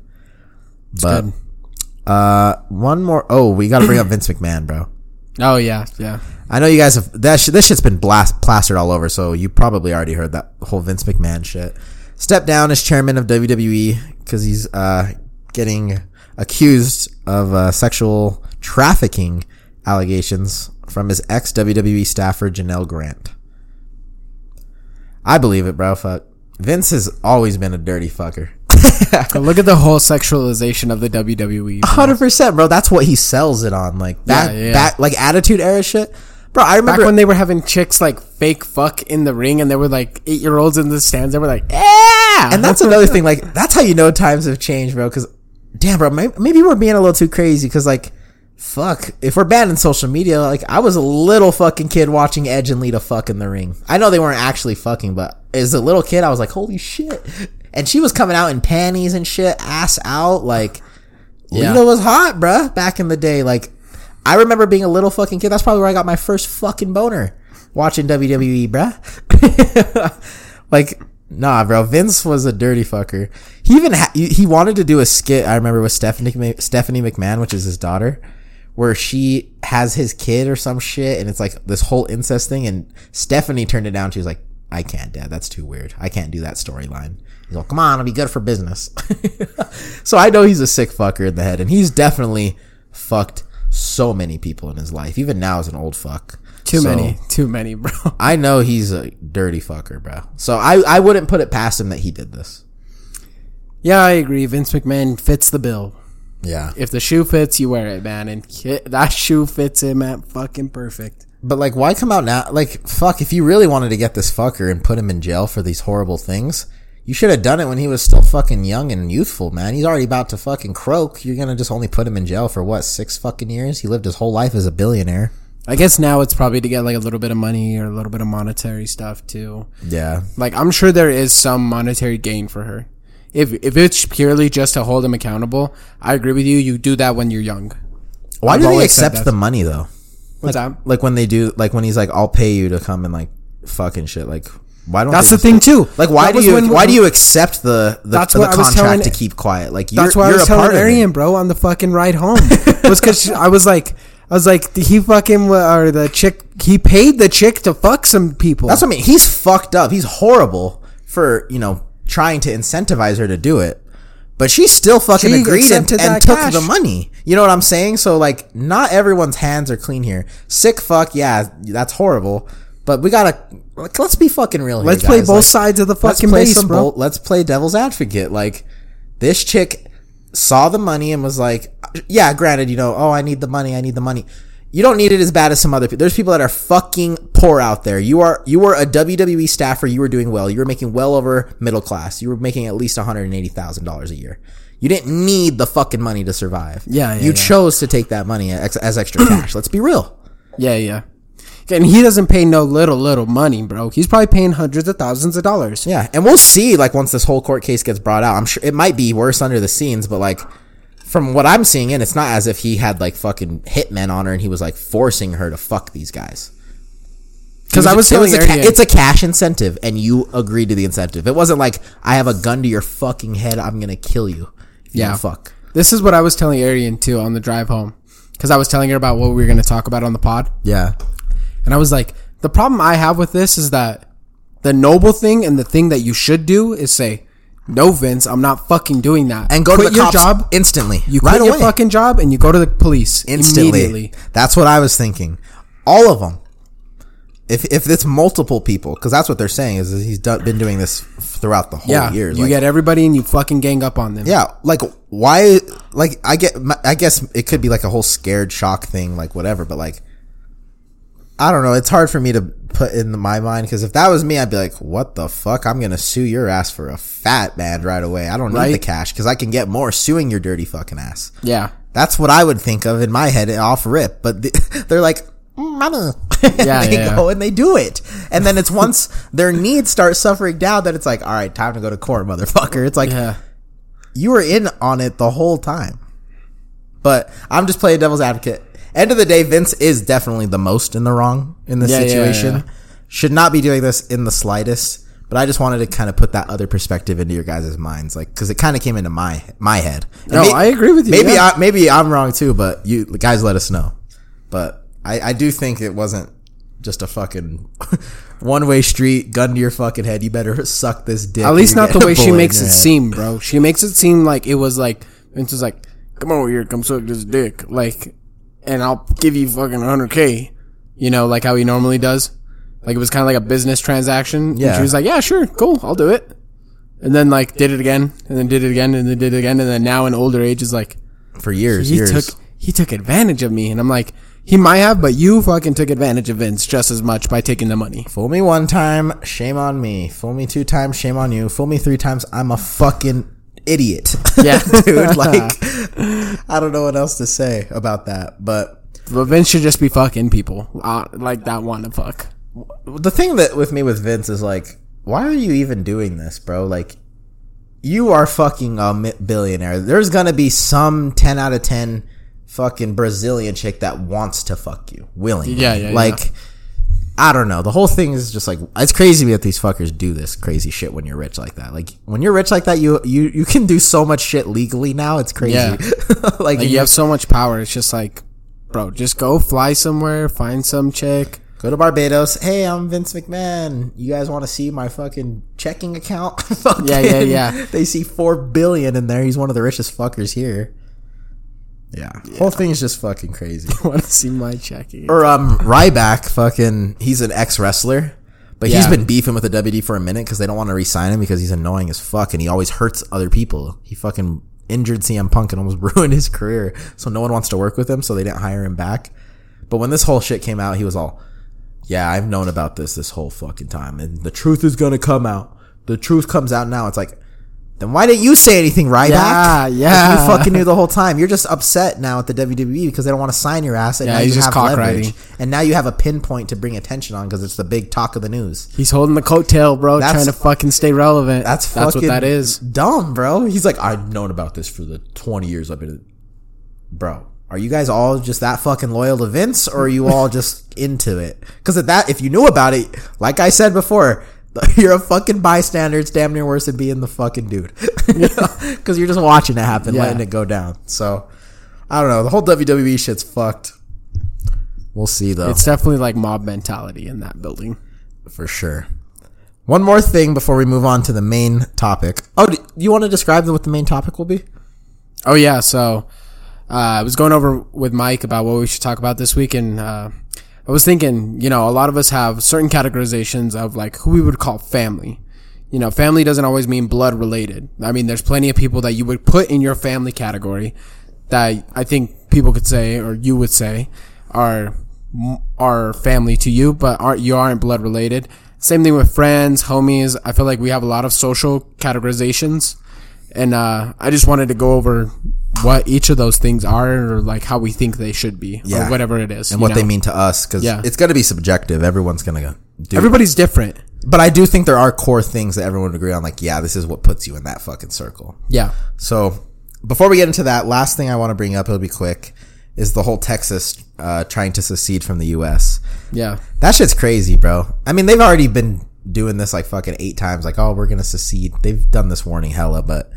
But, good. uh, one more. Oh, we got to bring up Vince McMahon, bro. Oh yeah, yeah. I know you guys have that. Sh- this shit's been blast plastered all over, so you probably already heard that whole Vince McMahon shit. Step down as chairman of WWE because he's uh, getting accused of uh, sexual trafficking allegations from his ex WWE staffer Janelle Grant. I believe it, bro. Fuck. Vince has always been a dirty fucker. Look at the whole sexualization of the WWE. Hundred percent, bro. That's what he sells it on, like that, Yeah, yeah. back, like attitude era shit, bro. I Back remember when they were having chicks like fake fuck in the ring, and there were like eight year olds in the stands. They were like, yeah, And that's another thing. Like that's how you know times have changed, bro. Because damn, bro, maybe, maybe we're being a little too crazy. Because like, fuck, if we're banning social media, like I was a little fucking kid watching Edge and Lita fuck in the ring. I know they weren't actually fucking, but as a little kid, I was like, holy shit. And she was coming out in panties and shit, ass out. Like Yeah. Lita was hot, bruh, back in the day. Like. I remember being a little fucking kid. That's probably where I got my first fucking boner watching WWE, bruh. like, nah, bro. Vince was a dirty fucker. He even ha- he wanted to do a skit. I remember with Stephanie Stephanie McMahon, which is his daughter, where she has his kid or some shit, and it's like this whole incest thing. And Stephanie turned it down. She was like, "I can't, Dad. That's too weird. I can't do that storyline." He's like, "Come on, it'll be good for business." so I know he's a sick fucker in the head, and he's definitely fucked so many people in his life. Even now, as an old fuck. Too So, many, too many, bro. I know he's a dirty fucker, bro. So I I wouldn't put it past him that he did this. Yeah, I agree. Vince McMahon fits the bill. Yeah. If the shoe fits, you wear it, man. And that shoe fits him at fucking perfect. But like, why come out now? Like, fuck, if you really wanted to get this fucker and put him in jail for these horrible things, you should have done it when he was still fucking young and youthful, man. He's already about to fucking croak. You're gonna just only put him in jail for what, six fucking years? He lived his whole life as a billionaire. I guess now it's probably to get like a little bit of money or a little bit of monetary stuff too. Yeah. Like I'm sure there is some monetary gain for her. If if it's purely just to hold him accountable, I agree with you. You do that when you're young. Why I've do they accept the money though? What's that? Like when they do, like when he's like, I'll pay you to come and like fucking shit. Like, why don't That's the thing too. Like, why That do you when- why do you accept the the, That's the contract telling- to keep quiet? Like, you're, That's why I you're was telling Arian, bro, on the fucking ride home. was because I was like, I was like, he fucking or the chick. He paid the chick to fuck some people. That's what I mean. He's fucked up. He's horrible for you know trying to incentivize her to do it. But she still fucking She agreed and, and took cash. the money. You know what I'm saying? So like, not everyone's hands are clean here. Sick fuck, yeah, that's horrible. But we gotta like, let's be fucking real here. Let's play guys. both Like, sides of the fucking let's play base, some bro. let's play devil's advocate. Like this chick saw the money and was like, yeah, granted, you know, oh, I need the money, I need the money. You don't need it as bad as some other people. There's people that are fucking poor out there. You are you were a WWE staffer. You were doing well. You were making well over middle class. You were making at least one hundred and eighty thousand dollars a year. You didn't need the fucking money to survive. Yeah, yeah, you yeah. chose to take that money as, as extra cash. Let's be real. Yeah, yeah. And he doesn't pay no little little money, bro. He's probably paying hundreds of thousands of dollars. Yeah, and we'll see. Like once this whole court case gets brought out, I'm sure it might be worse under the scenes. But like from what I'm seeing in, it's not as if he had like fucking hitmen on her and he was like forcing her to fuck these guys. Because I was telling ca- it's a cash incentive, and you agreed to the incentive. It wasn't like I have a gun to your fucking head. I'm gonna kill you. You Yeah. don't fuck. this is what I was telling Arian too on the drive home. Because I was telling her about what we were going to talk about on the pod. Yeah, And I was like, the problem I have with this is that the noble thing and the thing that you should do is say, no, Vince, I'm not fucking doing that. and go quit to the your cops job. instantly. You right quit your away. fucking job and you go to the police instantly. That's what I was thinking. All of them. If if it's multiple people, because that's what they're saying is he's done, been doing this throughout the whole Yeah, year. you Like, get everybody and you fucking gang up on them. yeah, like why? Like I get, I guess it could be like a whole scared shock thing, like whatever. But like, I don't know. It's hard for me to put in my mind because if that was me, I'd be like, "What the fuck? I'm gonna sue your ass for a fat band right away. I don't need Right. the cash because I can get more suing your dirty fucking ass." yeah. That's what I would think of in my head off rip. But th- they're like, "Mm, money. Yeah, they yeah, go and they do it. And then it's once their needs start suffering down that it's like, all right, time to go to court, motherfucker. It's like, Yeah. you were in on it the whole time. But I'm just playing devil's advocate. End of the day, Vince is definitely the most in the wrong in this Yeah, yeah, situation. yeah. Should not be doing this in the slightest. But I just wanted to kind of put that other perspective into your guys' minds, like because it kind of came into my my head. And No, I agree with you, Maybe yeah. I, maybe I'm wrong too, but you guys let us know. But I, I do think it wasn't just a fucking one way street, gun to your fucking head. You better suck this dick. At least not the way she makes it head. seem, bro. She makes it seem like it was like Vince was like, "Come over here, come suck this dick," like, and I'll give you fucking 100k. You know, like how he normally does. Like it was kind of like a business transaction. And Yeah. she was like, "Yeah, sure, cool, I'll do it." And then like did it again, and then did it again, and then did it again, and then now in older age is like, for years. he years. took he took advantage of me, and I'm like, he might have, but you fucking took advantage of Vince just as much by taking the money. Fool me one time, shame on me. Fool me two times, shame on you. Fool me three times, I'm a fucking idiot. Yeah. dude. Like, I don't know what else to say about that. But But Vince should just be fucking people uh, like that want to fuck. the thing that with me with Vince is like, why are you even doing this, bro? Like, you are fucking a billionaire. There's gonna be some ten out of ten fucking Brazilian chick that wants to fuck you willingly. Yeah, yeah, Like, yeah. I don't know. The whole thing is just like it's crazy that these fuckers do this crazy shit when you're rich like that. Like when you're rich like that, you you you can do so much shit legally now. It's crazy. Yeah. like, Like you have so much power. It's just like, bro, just go fly somewhere, find some chick. Go to Barbados. Hey, I'm Vince McMahon. You guys want to see my fucking checking account? Fucking- Yeah, yeah, yeah. They see four billion in there. He's one of the richest fuckers here. Yeah, whole thing is just fucking crazy. Want to see my checking? or um, Ryback, fucking, he's an ex wrestler, but he's been beefing with the WWE for a minute because they don't want to re-sign him because he's annoying as fuck and he always hurts other people. He fucking injured CM Punk and almost ruined his career, so no one wants to work with him, so they didn't hire him back. But when this whole shit came out, he was all, "Yeah, I've known about this this whole fucking time, and the truth is gonna come out. The truth comes out now." It's like, then why didn't you say anything, Ryback? Yeah, If yeah. You fucking knew the whole time. You're just upset now at the WWE because they don't want to sign your ass, and Yeah, now he's you just have leverage, riding. and now you have a pinpoint to bring attention on because it's the big talk of the news. He's holding the coattail, bro, That's- trying to fucking stay relevant. That's that's fucking what that is. Dumb, bro. He's like, I've known about this for the 20 years I've been. Bro, are you guys all just that fucking loyal to Vince, or are you all just into it? Because at that, if you knew about it, like I said before, you're a fucking bystander. It's damn near worse than being the fucking dude. Because you're just watching it happen, Yeah. letting it go down. So, I don't know. The whole WWE shit's fucked. We'll see though. It's definitely like mob mentality in that building. for sure. One more thing before we move on to the main topic. Oh, do you want to describe what the main topic will be? Oh yeah, so uh, I was going over with Mike about what we should talk about this week, and uh, I was thinking, you know, a lot of us have certain categorizations of like who we would call family. You know, family doesn't always mean blood related. I mean, there's plenty of people that you would put in your family category that I think people could say, or you would say, are are family to you, but aren't you aren't blood related. Same thing with friends, homies. I feel like we have a lot of social categorizations and uh, I just wanted to go over what each of those things are, or like how we think they should be, Yeah. or whatever it is, And what they mean to us, because Yeah. it's going to be subjective. Everyone's going to do. Everybody's different. but I do think there are core things that everyone would agree on. Like, yeah, this is what puts you in that fucking circle. Yeah, So before we get into that, last thing I want to bring up, it'll be quick, is the whole Texas uh, trying to secede from the U.S. yeah, That shit's crazy, bro. I mean, they've already been doing this like fucking eight times. Like, oh, we're gonna secede. They've done this warning hella, but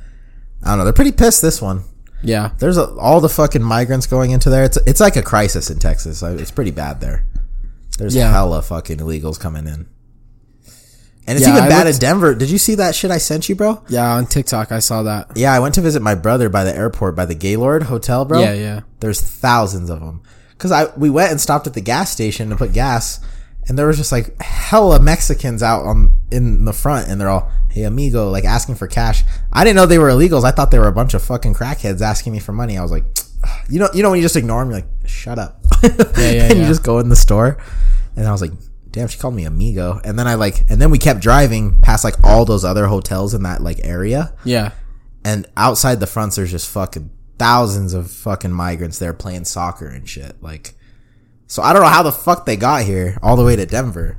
I don't know. They're pretty pissed this one. yeah. There's a, all the fucking migrants going into there. It's it's like a crisis in Texas. It's pretty bad there. There's Yeah. hella fucking illegals coming in. And it's Yeah, even I bad looked- in Denver. Did you see that shit I sent you, bro? Yeah, on TikTok I saw that. Yeah, I went to visit my brother by the airport by the Gaylord Hotel, bro. Yeah, yeah. There's thousands of them. Cause I we went and stopped at the gas station to put gas, and there was just like hella Mexicans out on in the front, and they're all hey amigo, like asking for cash. I didn't know they were illegals. I thought they were a bunch of fucking crackheads asking me for money. I was like, you know, you know when you just ignore them, you're like, shut up. yeah, yeah, and you just go in the store, and I was like. Damn, she called me amigo, and then I like, and then we kept driving past like all those other hotels in that like area, Yeah, and outside the fronts there's just fucking thousands of fucking migrants there playing soccer and shit like so i don't know how the fuck they got here all the way to denver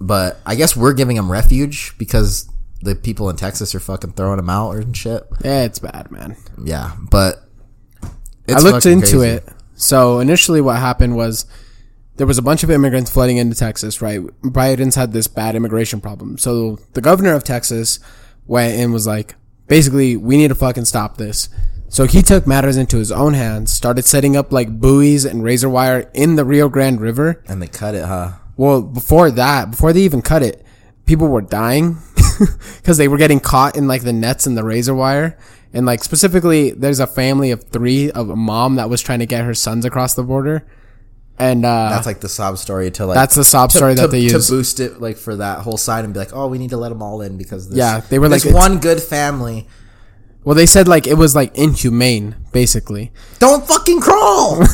but i guess we're giving them refuge because the people in texas are fucking throwing them out and shit yeah, it's bad, man. yeah but I looked into crazy. it. So initially, what happened was there was a bunch of immigrants flooding into Texas. Right, Biden's had this bad immigration problem. So the governor of Texas went and was like, basically, we need to fucking stop this. So he took matters into his own hands, started setting up like buoys and razor wire in the Rio Grande River. and they cut it huh Well, before that, before they even cut it, people were dying because they were getting caught in like the nets and the razor wire. And like specifically, there's a family of three of a mom that was trying to get her sons across the border. And, uh, that's like the sob story to like That's the sob to- story that to- they use. to boost it like for that whole side and be like oh we need to let them all in because this, Yeah, they were like, one good family well, they said like it was like inhumane, basically. Don't fucking crawl.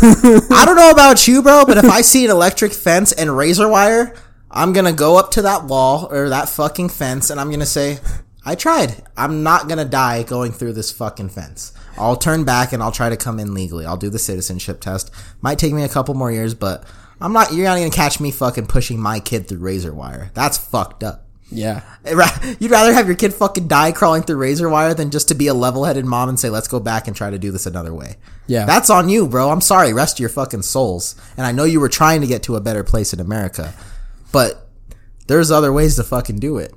I don't know about you, bro, but if I see an electric fence and razor wire, I'm gonna go up to that wall or that fucking fence and I'm gonna say, I tried. I'm not gonna die going through this fucking fence. I'll turn back and I'll try to come in legally. I'll do the citizenship test. Might take me a couple more years, but I'm not, you're not gonna catch me fucking pushing my kid through razor wire. That's fucked up. Yeah. Eh, you'd rather have your kid fucking die crawling through razor wire than just to be a level headed mom and say, let's go back and try to do this another way. Yeah. That's on you, bro. I'm sorry. Rest your fucking souls. And I know you were trying to get to a better place in America, but there's other ways to fucking do it.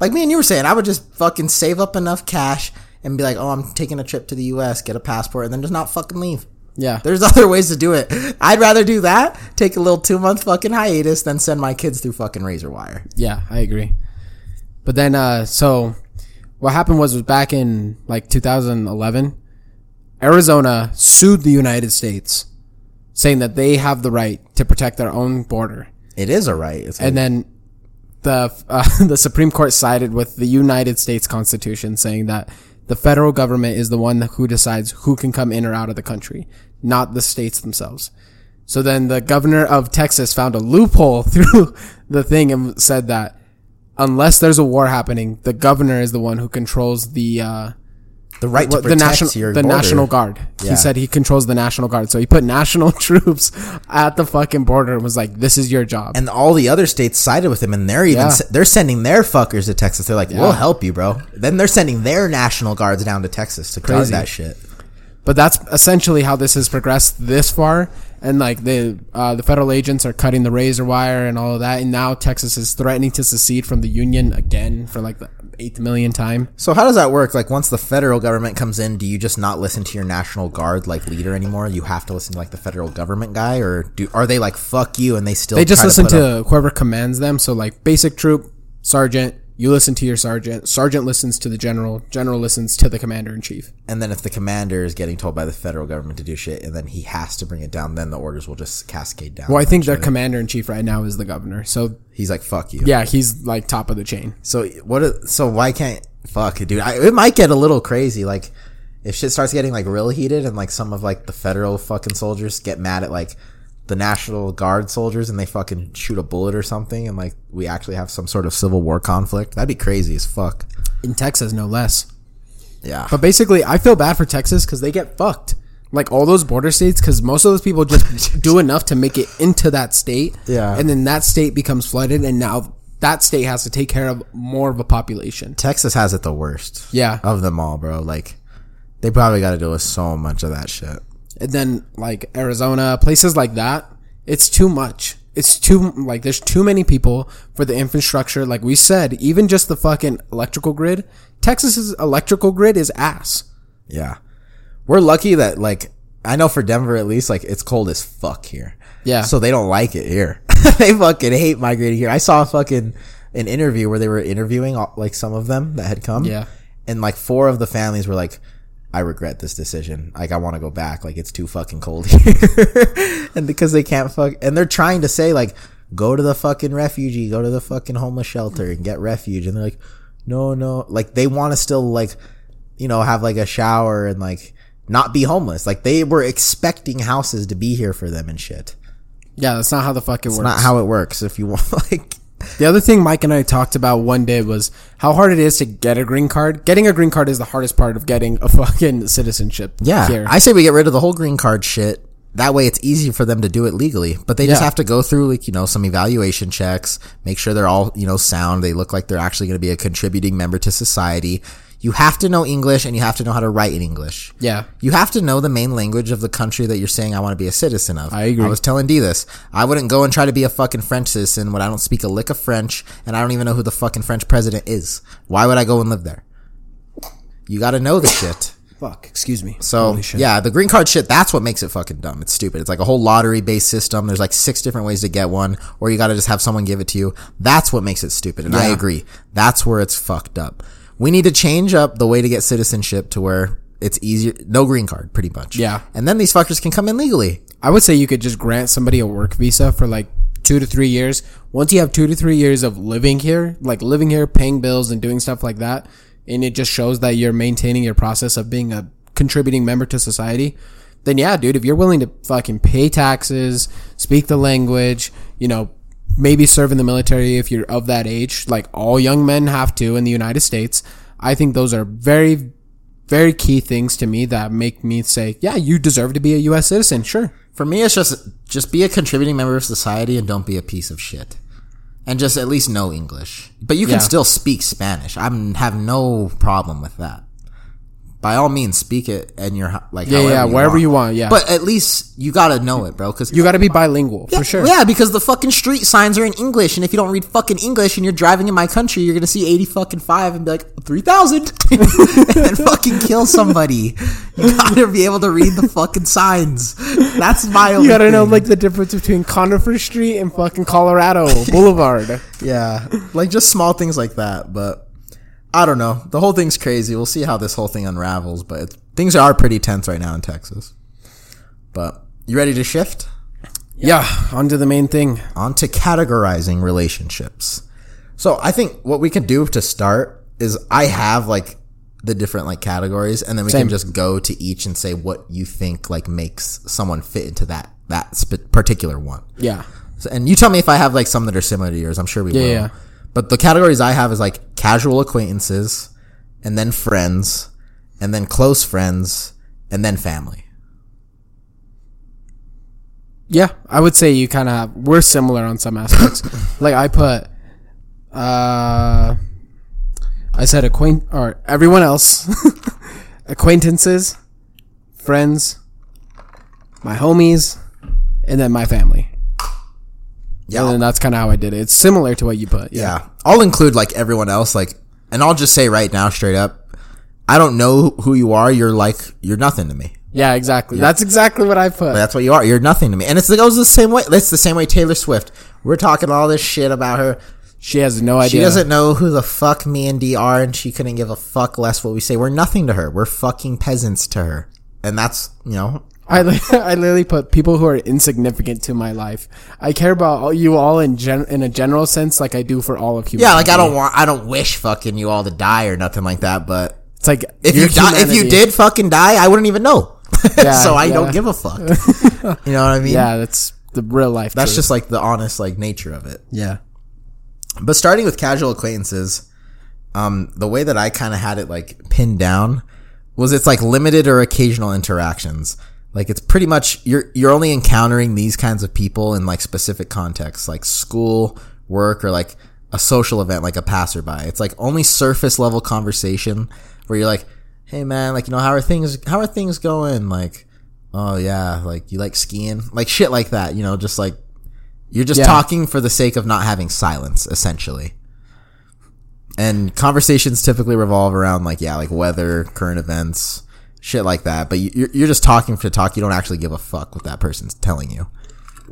Like me and you were saying, I would just fucking save up enough cash and be like, oh, I'm taking a trip to the US, get a passport, and then just not fucking leave. Yeah. There's other ways to do it. I'd rather do that, take a little two month fucking hiatus, than send my kids through fucking razor wire. Yeah, I agree. But then, uh, so what happened was, was back in like 2011, Arizona sued the United States saying that they have the right to protect their own border. It is a right. And then the, uh, the Supreme Court sided with the United States Constitution saying that the federal government is the one who decides who can come in or out of the country, not the states themselves. So then the governor of Texas found a loophole through the thing and said that unless there's a war happening, the governor is the one who controls the uh, the right to what- the national your the border. national guard. Yeah. He said he controls the national guard, so he put national troops at the fucking border and was like, "This is your job." and all the other states sided with him, and they're even Yeah. they're sending their fuckers to Texas. They're like, Yeah. "We'll help you, bro." Then they're sending their national guards down to Texas to guard Crazy. that shit. But that's essentially how this has progressed this far. And like the uh, the federal agents are cutting the razor wire and all of that, and now Texas is threatening to secede from the union again for like the eighth million time. So how does that work? Like once the federal government comes in, do you just not listen to your national guard like leader anymore? You have to listen to like the federal government guy, or do are they like fuck you and they still They just listen up- to whoever commands them. So like basic troop, sergeant, you listen to your sergeant. Sergeant listens to the general. General listens to the commander in chief. and then if the commander is getting told by the federal government to do shit, and then he has to bring it down, then the orders will just cascade down. Well, I think their commander in chief right now is the governor. So he's like fuck you. yeah, he's like top of the chain. So what? i- So why can't fuck, dude? I, it might get a little crazy. Like if shit starts getting like real heated, and like some of like the federal fucking soldiers get mad at like the national guard soldiers, and they fucking shoot a bullet or something, and like we actually have some sort of civil war conflict. That'd be crazy as fuck. In Texas, no less. Yeah. But basically, I feel bad for Texas because they get fucked. Like all those border states, because most of those people just do enough to make it into that state. Yeah. And then that state becomes flooded, and now that state has to take care of more of a population. Texas has it the worst. Yeah. Of them all, bro. Like they probably got to deal with so much of that shit. And then like Arizona, places like that, it's too much. It's too like there's too many people for the infrastructure. Like we said, even just the fucking electrical grid. Texas's electrical grid is ass. Yeah. We're lucky that like I know for Denver at least like it's cold as fuck here. Yeah. So they don't like it here. they fucking hate migrating here. I saw a fucking an interview where they were interviewing like some of them that had come. Yeah. And like four of the families were like I regret this decision. Like I want to go back. Like it's too fucking cold here. and because they can't fuck and they're trying to say like go to the fucking refugee, go to the fucking homeless shelter and get refuge and they're like no, no. Like they want to still like you know, have like a shower and like not be homeless. Like they were expecting houses to be here for them and shit. Yeah, that's not how the fuck it It's works. not how it works. If you want like The other thing Mike and I talked about one day was how hard it is to get a green card. Getting a green card is the hardest part of getting a fucking citizenship. Yeah, here. I say we get rid of the whole green card shit. That way, it's easy for them to do it legally. But they just have to go through like you know some evaluation checks, make sure they're all you know sound. They look like they're actually going to be a contributing member to society. You have to know English and you have to know how to write in English. yeah, You have to know the main language of the country that you're saying I want to be a citizen of. I agree. I was telling D this. I wouldn't go and try to be a fucking French citizen when I don't speak a lick of French and I don't even know who the fucking French president is. Why would I go and live there? You got to know the shit. fuck. Excuse me. So yeah, the green card shit. That's what makes it fucking dumb. It's stupid. It's like a whole lottery based system. There's like six different ways to get one, or you got to just have someone give it to you. That's what makes it stupid. And I agree. That's where it's fucked up. We need to change up the way to get citizenship to where it's easier. No green card, pretty much. Yeah. And then these fuckers can come in legally. I would say you could just grant somebody a work visa for like two to three years. Once you have two to three years of living here, like living here, paying bills and doing stuff like that, and it just shows that you're maintaining your process of being a contributing member to society, then yeah, dude, if you're willing to fucking pay taxes, speak the language, you know, maybe serve in the military if you're of that age, like all young men have to in the United States, I think those are very, very key things to me that make me say, yeah, you deserve to be a U.S. citizen. Sure. For me, it's just just be a contributing member of society and don't be a piece of shit. and just at least know English. But you can Yeah. still speak Spanish. I'm have no problem with that. By all means, speak it and you're like Yeah, yeah, wherever you want, yeah. But at least you gotta know it, bro. Because You got to be bilingual for sure. yeah, because the fucking street signs are in English, and if you don't read fucking English and you're driving in my country, you're gonna see eighty fucking five and be like three thousand, and fucking kill somebody. You gotta be able to read the fucking signs. That's my. You gotta know like the difference between Conifer Street and fucking Colorado Boulevard. yeah, like just small things like that. But I don't know. The whole thing's crazy. We'll see how this whole thing unravels. But things are pretty tense right now in Texas. But you ready to shift? Yeah, on to the main thing. on to categorizing relationships. So I think what we can do to start is I have like the different like categories and then we Same. can just go to each and say what you think like makes someone fit into that that sp- particular one. Yeah. So, and you tell me if I have like some that are similar to yours. I'm sure we will. yeah. But the categories I have is like casual acquaintances and then friends and then close friends and then family. Yeah, I would say you kind of we're similar on some aspects. like I put, uh, I said acquaint or everyone else, acquaintances, friends, my homies, and then my family. Yeah. And then that's kind of how I did it. It's similar to what you put. Yeah. Yeah. I'll include like everyone else, like, and I'll just say right now, straight up, I don't know who you are. You're like, you're nothing to me. Yeah, exactly. That's exactly what I put. That's what you are. You're nothing to me. And it's, it goes the same way. It's the same way Taylor Swift. We're talking all this shit about her. She has no idea. She doesn't know who the fuck me and D are, and she couldn't give a fuck less what we say. We're nothing to her. We're fucking peasants to her. And that's, you know, I, li- I literally put people who are insignificant to my life. I care about all, you all in gen- in a general sense, like I do for all of humanity. yeah, like I don't want, I don't wish fucking you all to die or nothing like that, but It's like if you die, if you did fucking die, I wouldn't even know. Yeah, so I yeah. don't give a fuck. you know what I mean? yeah, that's the real life. That's truth. just like the honest like nature of it. yeah, But starting with casual acquaintances, um, the way that I kind of had it like pinned down was it's like limited or occasional interactions. Like it's pretty much you're you're only encountering these kinds of people in like specific contexts, like school, work, or like a social event, like a passerby. It's like only surface level conversation where you're like, "Hey man, like you know how are things? How are things going? Like, oh yeah, like you like skiing, like shit like that. You know, just like you're just Yeah. talking for the sake of not having silence, essentially. And conversations typically revolve around like yeah, like weather, current events, shit like that. But you- you're you're just talking for talk. You don't actually give a fuck what that person's telling you.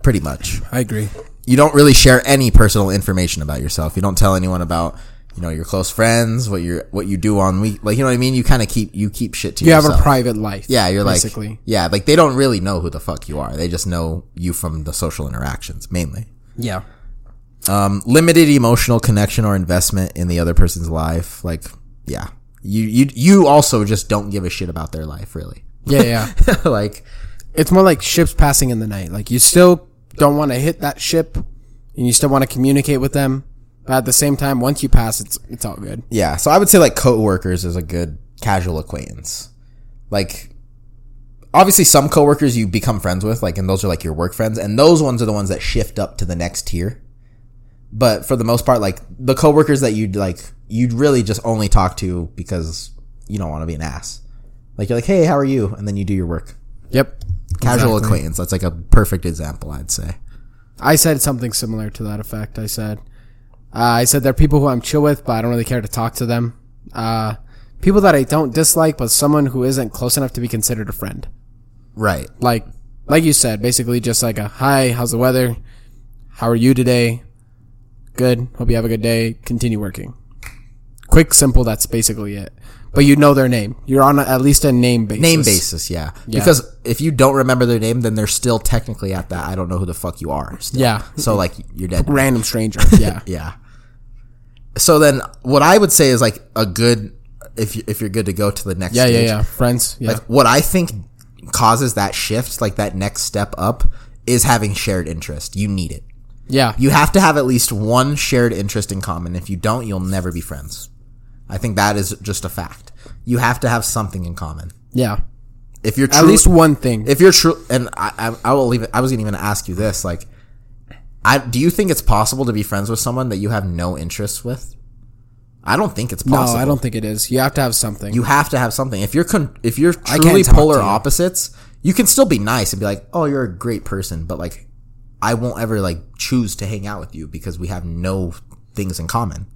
Pretty much, I agree. you don't really share any personal information about yourself. You don't tell anyone about you know your close friends, what you what you do on week, like you know what I mean. You kind of keep you keep shit to You have a private life. Yeah, you're basically. like yeah, like they don't really know who the fuck you are. They just know you from the social interactions mainly. yeah, Um, limited emotional connection or investment in the other person's life. Like, yeah, you you you also just don't give a shit about their life, really. yeah, yeah. like, it's more like ships passing in the night. Like you still don't want to hit that ship, and you still want to communicate with them. But at the same time, once you pass, it's it's all good. yeah. So I would say like coworkers is a good casual acquaintance. Like, obviously, some coworkers you become friends with, like, and those are like your work friends, and those ones are the ones that shift up to the next tier. But for the most part, like the coworkers that you'd like, you'd really just only talk to because you don't want to be an ass. Like you're like, hey, how are you? And then you do your work. Yep. Casual Exactly. acquaintance. That's like a perfect example, I'd say. I said something similar to that effect. I said, uh, I said there are people who I'm chill with, but I don't really care to talk to them. Uh, people that I don't dislike, but someone who isn't close enough to be considered a friend. Right. Like, like you said, basically just like a hi, how's the weather? How are you today? Good. Hope you have a good day. Continue working. Quick, simple. That's basically it. But you know their name. You're on a, at least a name basis. Name basis, yeah. Yeah. Because if you don't remember their name, then they're still technically at that. I don't know who the fuck you are. still. Yeah. So like you're dead. Random stranger. Yeah. Yeah. So then, what I would say is like a good if you, if you're good to go to the next. yeah, yeah, yeah. Friends. Yeah. Like what I think causes that shift, like that next step up, is having shared interest. You need it. yeah. You have to have at least one shared interest in common. If you don't, you'll never be friends. I think that is just a fact. You have to have something in common. yeah. If you're At least one thing. if you're true, and I, I, I will leave it. I was even going to ask you this, like, I do you think it's possible to be friends with someone that you have no interest with? I don't think it's possible. No, I don't think it is. You have to have something. You have to have something. If you're con- if you're truly polar you. opposites, you can still be nice and be like, "Oh, you're a great person," but like, I won't ever like choose to hang out with you because we have no things in common.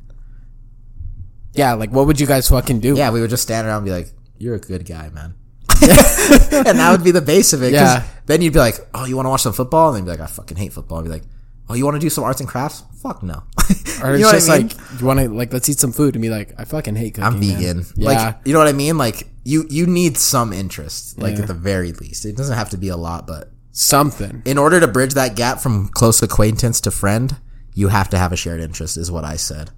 Yeah, like what would you guys fucking do? Yeah, we would just stand around and be like, "You're a good guy, man," and that would be the base of it. Yeah. Then you'd be like, "Oh, you want to watch some football?" And then you'd be like, "I fucking hate football." I'd be like, "Oh, you want to do some arts and crafts?" Fuck no. Or You it's know what I just mean? like you want to like let's eat some food and be like I fucking hate cooking. I'm man." vegan. Yeah, Like, you know what I mean? Like, you you need some interest, like Yeah. at the very least. It doesn't have to be a lot, but something. in order to bridge that gap from close acquaintance to friend, you have to have a shared interest, is what I said.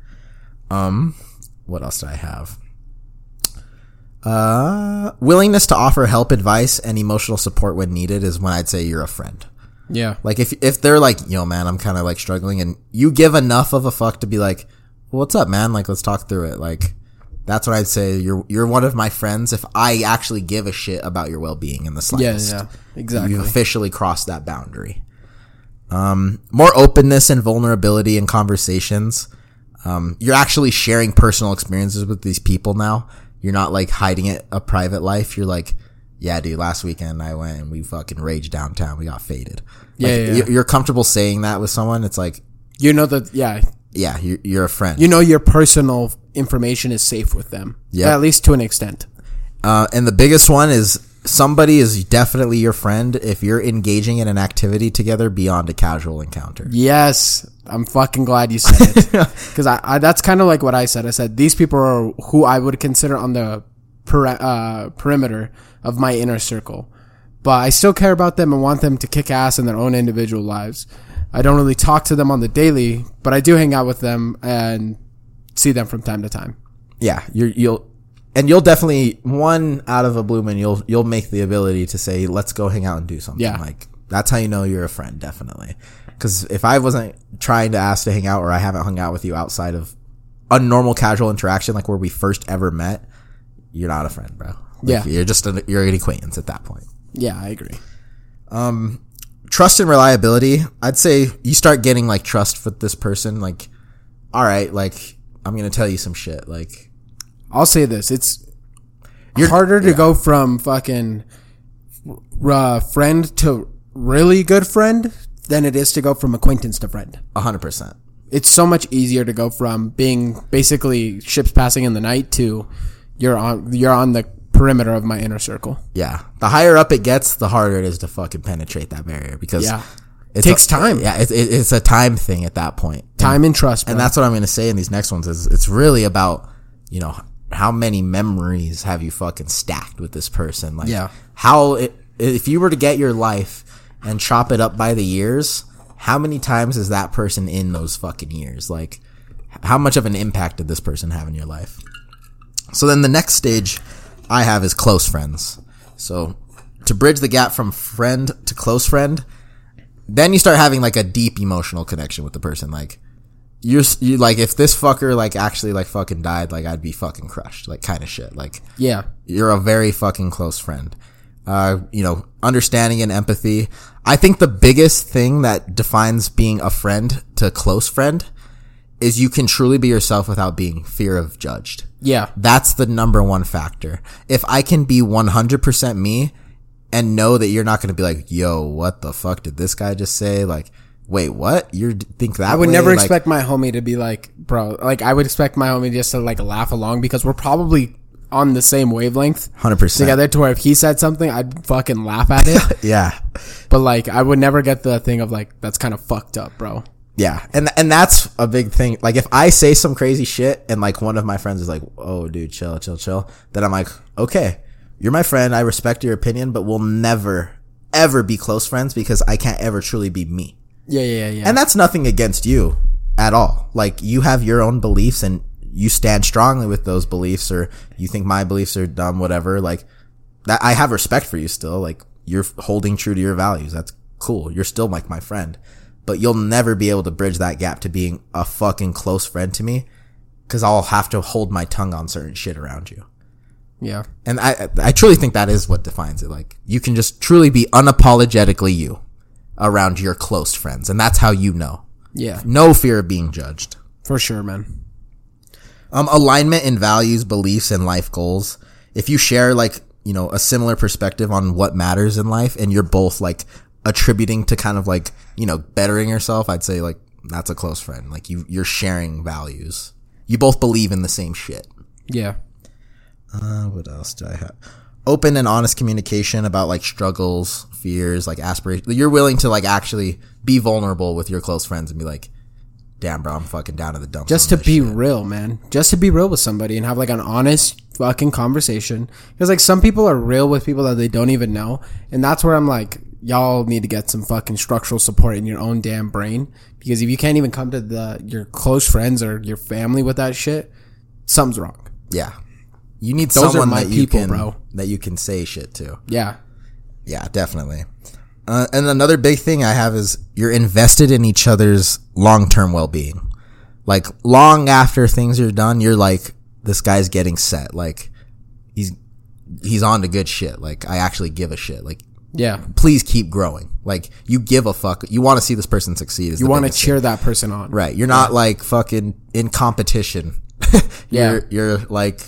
Um, what else did I have? Uh, willingness to offer help, advice, and emotional support when needed is when I'd say you're a friend. Yeah, Like if if they're like, yo, man, I'm kind of like struggling, and you give enough of a fuck to be like, well, what's up, man? Like, let's talk through it. Like, that's what I'd say. You're you're one of my friends if I actually give a shit about your well being in the yeah, slightest. yeah, exactly. You've officially crossed that boundary. Um, more openness and vulnerability in conversations. Um, you're actually sharing personal experiences with these people now. You're not like hiding it a private life. You're like, yeah, dude, last weekend I went and we fucking raged downtown. We got faded. Yeah, Like, yeah, you- You're comfortable saying that with someone. It's like, You know that. Yeah, yeah, you're, you're a friend. you know your personal information is safe with them. Yeah. at least to an extent. Uh, and the biggest one is somebody is definitely your friend if you're engaging in an activity together beyond a casual encounter. Yes, I'm fucking glad you said it because I, I that's kind of like what I said. I said these people are who I would consider on the peri- uh, perimeter of my inner circle, but I still care about them and want them to kick ass in their own individual lives. I don't really talk to them on the daily, but I do hang out with them and see them from time to time. yeah, you're, you'll, and you'll definitely one out of a blue moon. You'll you'll make the ability to say, "Let's go hang out and do something." Yeah. like that's how you know you're a friend, definitely. Because if I wasn't trying to ask to hang out, or I haven't hung out with you outside of a normal casual interaction, like where we first ever met, you're not a friend, bro. Like, Yeah. you're just an, you're an acquaintance at that point. Yeah, I agree. Um, trust and reliability i'd say you start getting like trust with this person like all right like i'm gonna tell you some shit like I'll say this: it's You're- harder to go from fucking uh, friend to really good friend than it is to go from acquaintance to friend. 100% It's so much easier to go from being basically ships passing in the night to you're on you're on the perimeter of my inner circle. yeah the higher up it gets the harder it is to fucking penetrate that barrier because Yeah. it Takes time. yeah it, it, it's a time thing at that point Time and trust, bro. and that's what i'm gonna say in these next ones is it's really about you know how many memories have you fucking stacked with this person? Like Yeah. how it, if you were to get your life and chop it up by the years how many times is that person in those fucking years? Like how much of an impact did this person have in your life? So then the next stage i have is close friends. So to bridge the gap from friend to close friend then you start having like a deep emotional connection with the person. Like you're you like if this fucker like actually like fucking died like i'd be fucking crushed like kind of shit like yeah. you're a very fucking close friend uh you know understanding and empathy i think the biggest thing that defines being a friend to close friend is you can truly be yourself without being fear of judged Yeah. that's the number one factor. If I can be 100% me and know that you're not going to be like, yo, what the fuck did this guy just say? Like, wait, what? You think that I would way? never Like, expect my homie to be like, bro, like I would expect my homie just to like laugh along because we're probably on the same wavelength 100%. together to where if he said something, I'd fucking laugh at it. Yeah. but like, I would never get the thing of like, that's kind of fucked up, bro. Yeah. And, and that's a big thing. Like, if I say some crazy shit and like one of my friends is like, oh, dude, chill, chill, chill, then I'm like, okay, you're my friend. I respect your opinion, but we'll never, ever be close friends because I can't ever truly be me. Yeah, yeah, yeah. And that's nothing against you at all. Like you have your own beliefs and you stand strongly with those beliefs or you think my beliefs are dumb, whatever. Like that, I have respect for you still. Like you're holding true to your values. That's cool. You're still like my friend, but you'll never be able to bridge that gap to being a fucking close friend to me. Cause I'll have to hold my tongue on certain shit around you. yeah. And I, I truly think that is what defines it. Like you can just truly be unapologetically you around your close friends, and that's how you know. Yeah, No fear of being judged. for sure, man. Um, alignment in values, beliefs, and life goals. If you share like, you know, a similar perspective on what matters in life and you're both like attributing to kind of like, you know, bettering yourself, I'd say like that's a close friend. Like you, you're sharing values. You both believe in the same shit. Yeah, Uh, what else do I have? Open and honest communication about like struggles, fears, like aspirations. You're willing to like actually be vulnerable with your close friends and be like, damn, bro, I'm fucking down to the dumps. just to be shit." real, man. Just to be real with somebody and have like an honest fucking conversation. Because like some people are real with people that they don't even know, and that's where I'm like, y'all need to get some fucking structural support in your own damn brain. Because if you can't even come to the your close friends or your family with that shit, something's wrong. Yeah. You need Those someone my that you people, can bro. that you can say shit to. Yeah, Yeah, definitely. Uh, and another big thing I have is you're invested in each other's long term well being. Like long after things are done, you're like, this guy's getting set. Like he's he's on to good shit. Like I actually give a shit. Like yeah. please keep growing. Like you give a fuck. You want to see this person succeed. You want to cheer that person on, right? You're not like fucking in competition. Yeah. you're you're like,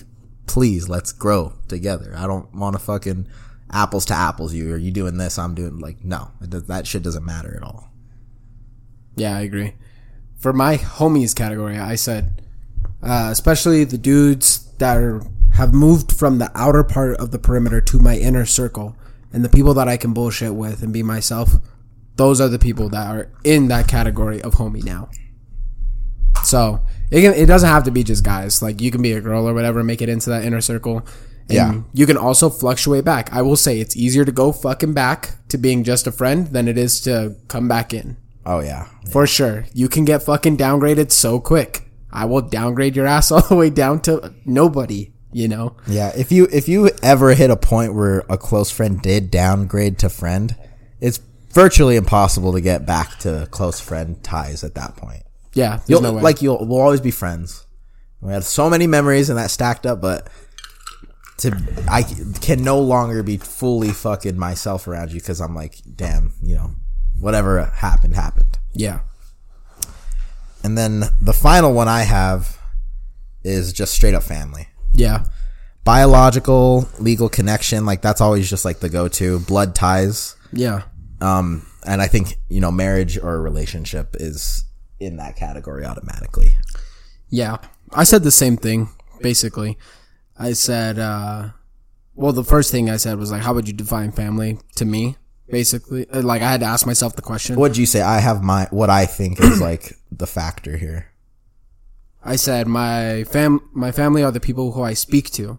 please let's grow together. I don't want to fucking apples to apples. You are you doing this? I'm doing like no. Does, that shit doesn't matter at all. Yeah, I agree. For my homies category, I said, uh, especially the dudes that are, have moved from the outer part of the perimeter to my inner circle, and the people that I can bullshit with and be myself. Those are the people that are in that category of homie now. So it can, it doesn't have to be just guys. Like you can be a girl or whatever, make it into that inner circle. And Yeah. You can also fluctuate back. I will say it's easier to go fucking back to being just a friend than it is to come back in. Oh yeah, For sure. You can get fucking downgraded so quick. I will downgrade your ass all the way down to nobody, you know? yeah. If you if you ever hit a point where a close friend did downgrade to friend, it's virtually impossible to get back to close friend ties at that point. Yeah, You'll, no like you'll we'll always be friends. We had so many memories and that stacked up, but to I can no longer be fully fucking myself around you because I'm like, damn, you know, whatever happened happened. yeah. And then the final one I have is just straight up family. Yeah. Biological, legal connection, like that's always just like the go to. Blood ties. Yeah. Um, and I think, you know, marriage or relationship is in that category automatically. Yeah. I said the same thing, basically. I said, uh, well, the first thing I said was like, how would you define family to me? Basically, Uh, like I had to ask myself the question. What'd you say? I have my what I think is like the factor here. I said my fam my family are the people who I speak to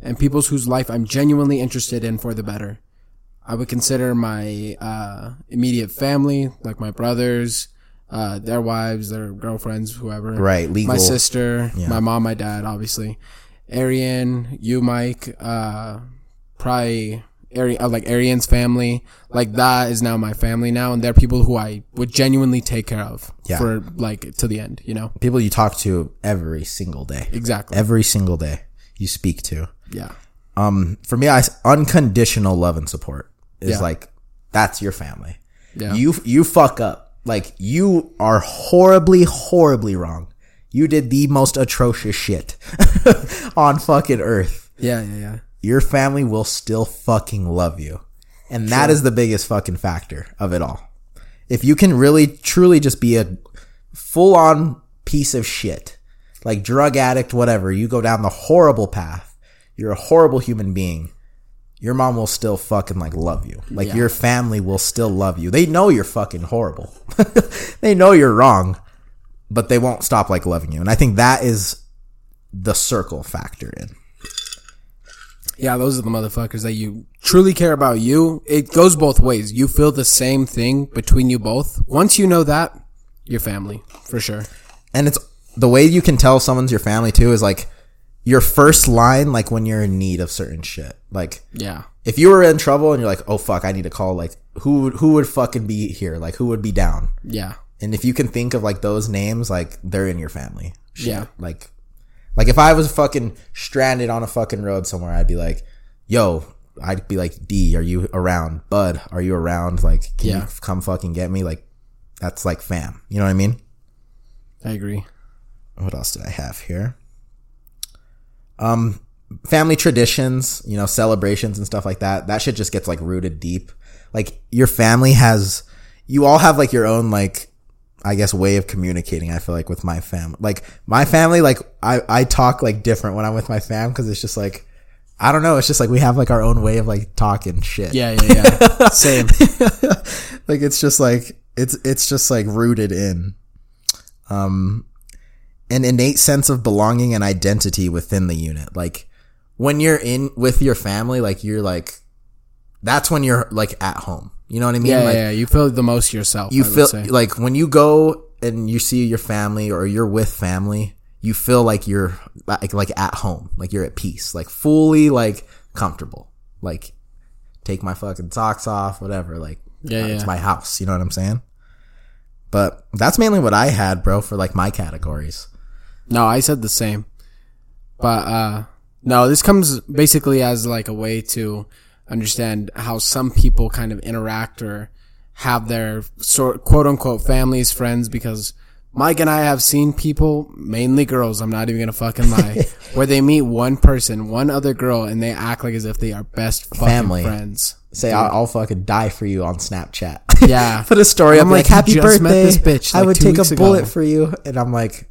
and people whose life I'm genuinely interested in for the better. I would consider my uh, immediate family, like my brothers, uh, their wives, their girlfriends, whoever. Right, legal- My sister, my mom, my dad, obviously. Arian, you, Mike, uh, probably Ari- uh, like Arian's family. Like that is now my family now, and they're people who I would genuinely take care of Yeah. for like to the end. You know. People you talk to every single day. Exactly. Every single day you speak to. Yeah. Um, for me, I unconditional love and support is Yeah. like that's your family. Yeah. You you fuck up. Like you are horribly, horribly wrong. You did the most atrocious shit on fucking earth. Yeah, yeah, yeah. Your family will still fucking love you. And that is the biggest fucking factor of it all. If you can really truly just be a full on piece of shit, like drug addict, whatever, you go down the horrible path. You're a horrible human being. Your mom will still fucking like love you. Like Yeah. your family will still love you. They know you're fucking horrible. they know you're wrong, but they won't stop like loving you. And I think that is the circle factor in. Yeah, those are the motherfuckers that you truly care about you. It goes both ways. You feel the same thing between you both. Once you know that, your family, for sure. and it's the way you can tell someone's your family too is like your first line like when you're in need of certain shit like Yeah. if you were in trouble and you're like oh fuck i need to call like who would who would fucking be here like who would be down Yeah. and if you can think of like those names like they're in your family Shit. Yeah. like like if i was fucking stranded on a fucking road somewhere i'd be like yo I'd be like, D, are you around? Bud, are you around? Like, can Yeah. you come fucking get me? Like, that's like fam. You know what I mean? I agree. What else did I have here? Um, family traditions, you know, celebrations and stuff like that. That shit just gets like rooted deep. Like your family has, you all have like your own like, I guess way of communicating. I feel like with my family, like my family, like I I talk like different when I'm with my fam because it's just like. I don't know. It's just like we have like our own way of like talking shit. Yeah, yeah, yeah. Same. like it's just like it's it's just like rooted in um an innate sense of belonging and identity within the unit. Like when you're in with your family like you're like that's when you're like at home. You know what i mean? Yeah, like yeah. You feel the most yourself. you I would feel like when you go and you see your family or you're with family you feel like you're like like at home. Like you're at peace. Like fully like comfortable. Like take my fucking socks off whatever. Like Yeah, uh, it's my house. You know what i'm saying? But that's mainly what i had bro for like my categories No, I said the same. But uh no, this comes basically as like a way to understand how some people kind of interact or have their sort quote unquote families, friends because Mike and I have seen people, mainly girls, I'm not even gonna fucking lie, where they meet one person, one other girl, and they act like as if they are best fucking Family. friends. say I'll, I'll fucking die for you on snapchat Yeah. put a story I'm up like, like, happy just met birthday this bitch, i like, would two take a weeks ago." bullet for you and i'm like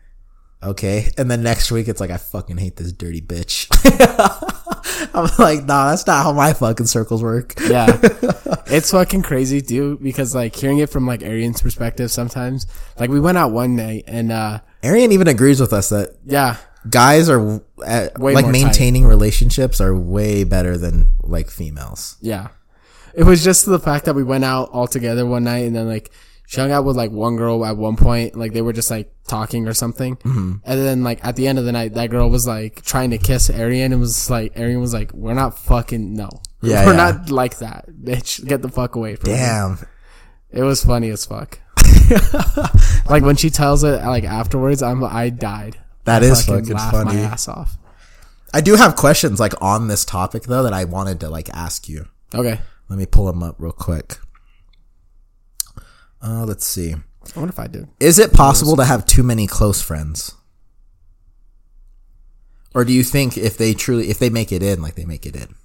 okay and then next week it's like i fucking hate this dirty bitch i'm like nah that's not how my fucking circles work Yeah. it's fucking crazy dude, because like hearing it from like Arian's perspective sometimes. Like we went out one night and uh arian even agrees with us that yeah. guys are uh, like maintaining relationships are way better than like females Yeah. It was just the fact that we went out all together one night and then like she hung out with like one girl at one point, like they were just like talking or something. Mm-hmm. And then like at the end of the night, that girl was like trying to kiss Arian and was like, Arian was like, we're not fucking, no. Yeah, We're yeah. not like that, bitch. Get the fuck away from me. damn It was funny as fuck. like when she tells it like afterwards, I'm I died. That I is fucking laughed funny. My ass off. i do have questions like on this topic though that i wanted to like ask you Okay. let me pull them up real quick uh let's see I wonder if I did. Is it possible to have too many close friends? Or do you think if they truly if they make it in, like they make it in?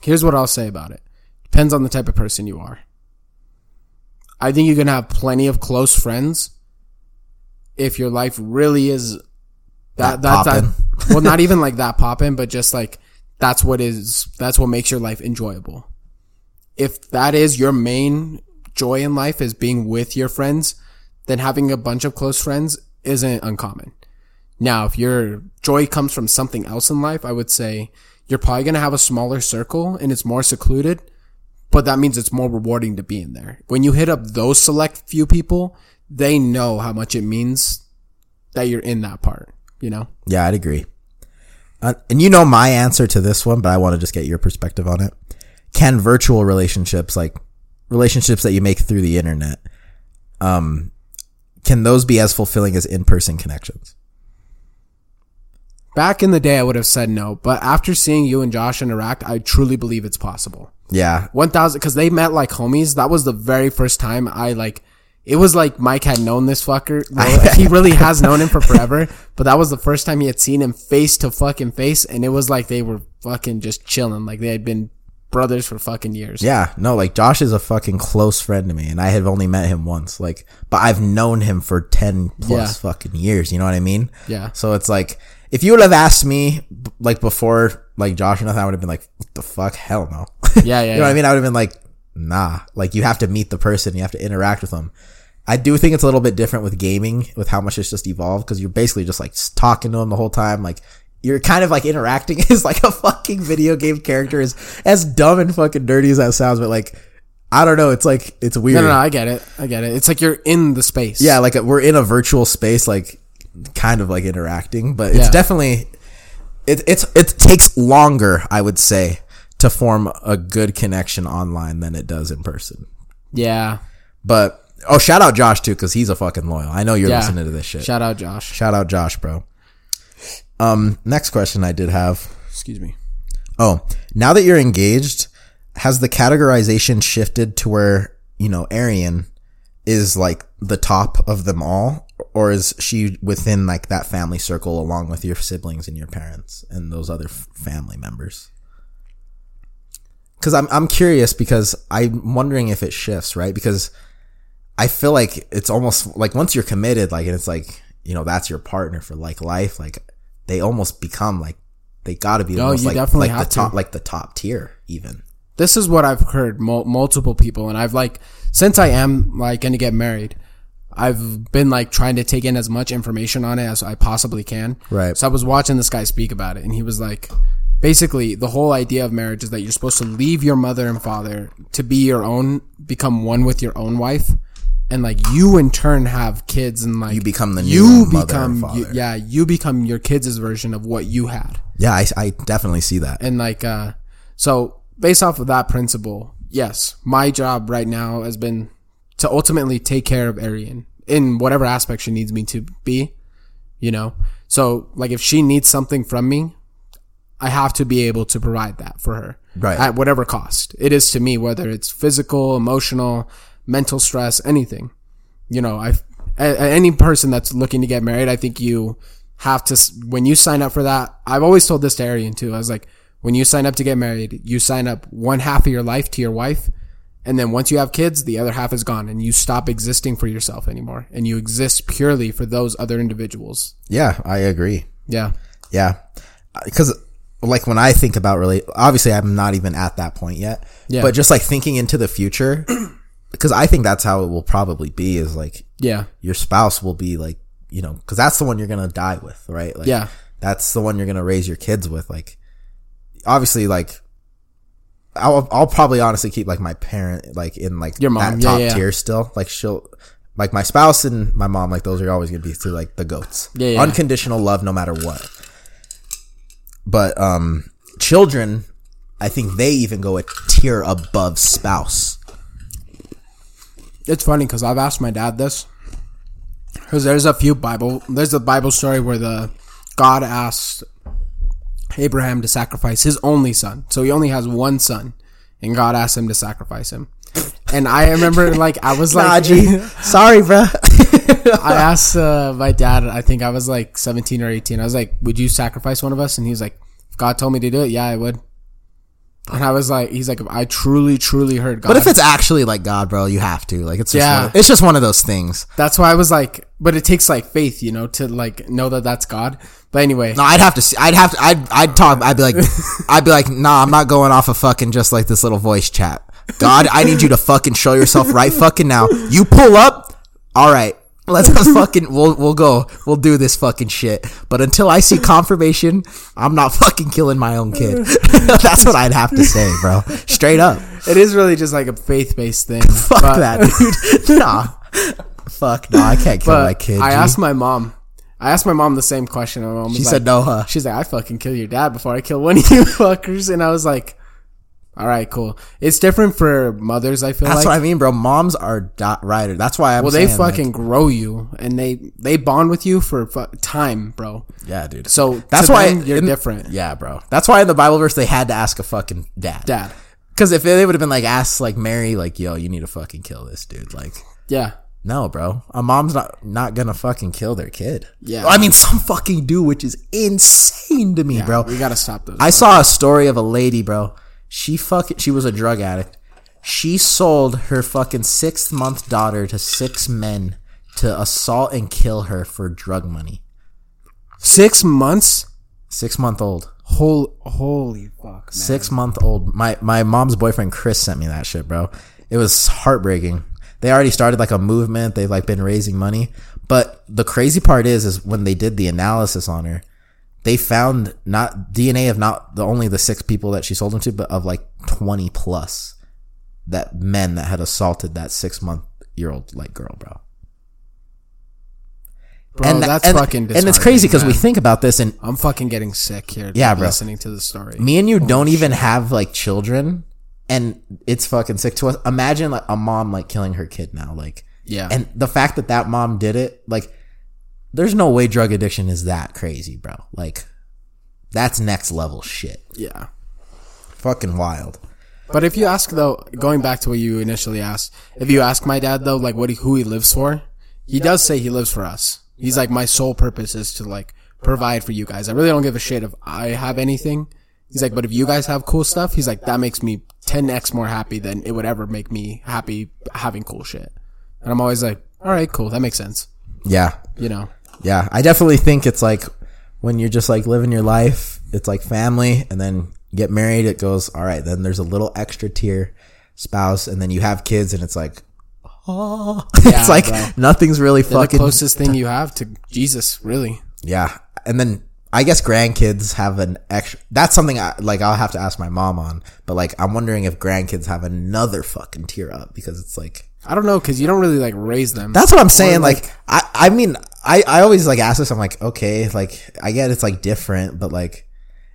Here's what I'll say about it. Depends on the type of person you are. I think you can have plenty of close friends if your life really is that That that, that, well not even like that poppin', but just like that's what is that's what makes your life enjoyable. If that is your main joy in life is being with your friends, then having a bunch of close friends isn't uncommon. Now, if your joy comes from something else in life, I would say you're probably going to have a smaller circle and it's more secluded, but that means it's more rewarding to be in there. When you hit up those select few people, they know how much it means that you're in that part, you know? Yeah, I'd agree. Uh, and you know my answer to this one, but I want to just get your perspective on it. Can virtual relationships, like relationships that you make through the internet, um, can those be as fulfilling as in-person connections? Back in the day, I would have said no, but after seeing you and Josh interact, I truly believe it's possible. Yeah, 1000 because they met like homies. That was the very first time I like. It was like Mike had known this fucker. He really has known him for forever, but that was the first time he had seen him face to fucking face, and it was like they were fucking just chilling, like they had been brothers for fucking years. Yeah, no, like Josh is a fucking close friend to me, and I have only met him once. Like, but I've known him for ten plus Yeah. fucking years. You know what I mean? Yeah. So it's like, if you would have asked me like before, like Josh or nothing, I would have been like, "What the fuck? Hell no." Yeah, yeah, you know what. I mean? I would have been like, "Nah." Like, you have to meet the person, you have to interact with them. I do think it's a little bit different with gaming, with how much it's just evolved, because you're basically just like talking to them the whole time, like. You're kind of like interacting as like a fucking video game character, as as dumb and fucking dirty as that sounds, but like I don't know. It's like it's weird. No, no, no, I get it. I get it. It's like you're in the space. Yeah, like we're in a virtual space, like kind of like interacting, but it's Yeah. definitely it it's it takes longer, I would say, to form a good connection online than it does in person. Yeah. But oh, shout out Josh too, because he's a fucking loyal. I know you're Yeah. listening to this shit. Shout out Josh. shout out Josh, bro. Um, next question I did have. Excuse me. Oh, now that you're engaged, has the categorization shifted to where, you know, Arian is like the top of them all? Or is she within like that family circle along with your siblings and your parents and those other f- family members? Cause I'm, I'm curious because I'm wondering if it shifts, right? Because I feel like it's almost like once you're committed, like, and it's like, you know, that's your partner for like life, like they almost become like, they gotta be No, almost you like, definitely like the to. top, like the top tier even. this is what I've heard mul- multiple people, and I've like since I am like going to get married, I've been like trying to take in as much information on it as I possibly can. Right. So I was watching this guy speak about it, and he was like, basically, the whole idea of marriage is that you're supposed to leave your mother and father to be your own, become one with your own wife, and like you in turn have kids, and like You become the new you mother and become father. you, yeah you become your kids' version of what you had Yeah, I, I definitely see that. and like uh so based off of that principle yes my job right now has been to ultimately take care of arian in whatever aspect she needs me to be you know so like if she needs something from me i have to be able to provide that for her Right. at whatever cost it is to me whether it's physical emotional mental stress anything you know i any person that's looking to get married i think you have to when you sign up for that i've always told this to arian too i was like when you sign up to get married you sign up one half of your life to your wife and then once you have kids the other half is gone and you stop existing for yourself anymore and you exist purely for those other individuals Yeah, I agree. yeah Yeah. Uh, because, like, when I think about really, obviously, I'm not even at that point yet. Yeah. But just like thinking into the future, because I think that's how it will probably be is like yeah your spouse will be like, you know, because that's the one you're going to die with, right? Like, Yeah. That's the one you're going to raise your kids with. Like, obviously, like, I'll, I'll probably honestly keep like my parent, like, in like Your mom, that yeah, top yeah. tier still. Like, she'll, like, my spouse and my mom, like, those are always going to be through like the goats. Yeah, yeah. Unconditional love no matter what. But um children, I think they even go a tier above spouse. It's funny because I've asked my dad this because there's a few Bible there's a Bible story where the God asked Abraham to sacrifice his only son, so he only has one son, and God asked him to sacrifice him. And I remember, like, I was like, Sorry, bro. I asked uh, my dad. I think I was like 17 or 18. I was like, "Would you sacrifice one of us?" And he was like, "If God told me to do it, yeah, I would." And I was like, "He's like, I truly, truly heard God." but if it's actually like God, bro, you have to. Like it's just Yeah. one of, it's just one of those things. That's why I was like, but it takes like faith, you know, to like know that that's God. But anyway, No, I'd have to see I'd have to I'd I'd talk I'd be like I'd be like, "Nah, I'm not going off of fucking just like this little voice chat." God, I need you to fucking show yourself right fucking now. You pull up. All right. Let's fucking we'll we'll go. We'll do this fucking shit. But until I see confirmation, I'm not fucking killing my own kid. That's what I'd have to say, bro. Straight up. it is really just like a faith based thing. Fuck but, that, dude. Nah. Fuck no, I can't kill my kid. I G. asked my mom. I asked my mom the same question. My mom She like, said no, huh? She's like, I fucking kill your dad before I kill one of you fuckers. And I was like, all right, cool. It's different for mothers. I feel That's like. what I mean, bro. Moms are dot rider. That's why I'm well, they saying, like- fucking grow you and they they bond with you for fu- time, bro. yeah, dude. So That's why them, you're in- different. Yeah, bro. That's why in the Bible verse they had to ask a fucking dad. Dad. Because if they would have been like asked like Mary, like, yo, you need to fucking kill this dude. Like, Yeah. no, bro. A mom's not not gonna fucking kill their kid. Yeah. I mean, some fucking do, which is insane to me, bro. We gotta stop those. I saw a story of a lady, bro. She fucking she was a drug addict. She sold her fucking sixth month daughter to six men to assault and kill her for drug money. Six months. Six month old. Holy, holy fuck, man. Six month old. My my mom's boyfriend Chris sent me that shit, bro. It was heartbreaking. They already started like a movement. They've like been raising money. But the crazy part is, is when they did the analysis on her, they found not DNA of not the only the six people that she sold them to, but of like twenty plus that men that had assaulted that six month year old like girl, bro. Bro, tha- that's and, fucking. and it's crazy because we think about this and. I'm fucking getting sick here. Yeah, bro. Listening to the story. me and you don't even have like children and it's fucking sick to us imagine like a mom like killing her kid now like Yeah. and the fact that that mom did it like there's no way drug addiction is that crazy bro like that's next level shit yeah. fucking wild. But if you ask though, going back to what you initially asked, if you ask my dad though, like what he, who he lives for, he does say he lives for us. He's like my sole purpose is to like provide for you guys. I really don't give a shit if I have anything. He's like, but if you guys have cool stuff, he's like that makes me 10x more happy than it would ever make me happy having cool shit. And I'm always like, all right, cool, that makes sense. Yeah, You know, yeah. I definitely think it's like when you're just like living your life, it's like family, and then get married. It goes all right. Then there's a little extra tier spouse, and then you have kids, and it's like, oh, Yeah, it's like bro. nothing's really They're the fucking closest thing you have to Jesus, really. Yeah, and then I guess grandkids have an extra. That's something I like. I'll have to ask my mom on. But like, I'm wondering if grandkids have another fucking tier up because it's like I don't know because you don't really like raise them. that's what I'm saying. Like, I I mean I I always like ask this. I'm like, okay, like I get it's like different, but like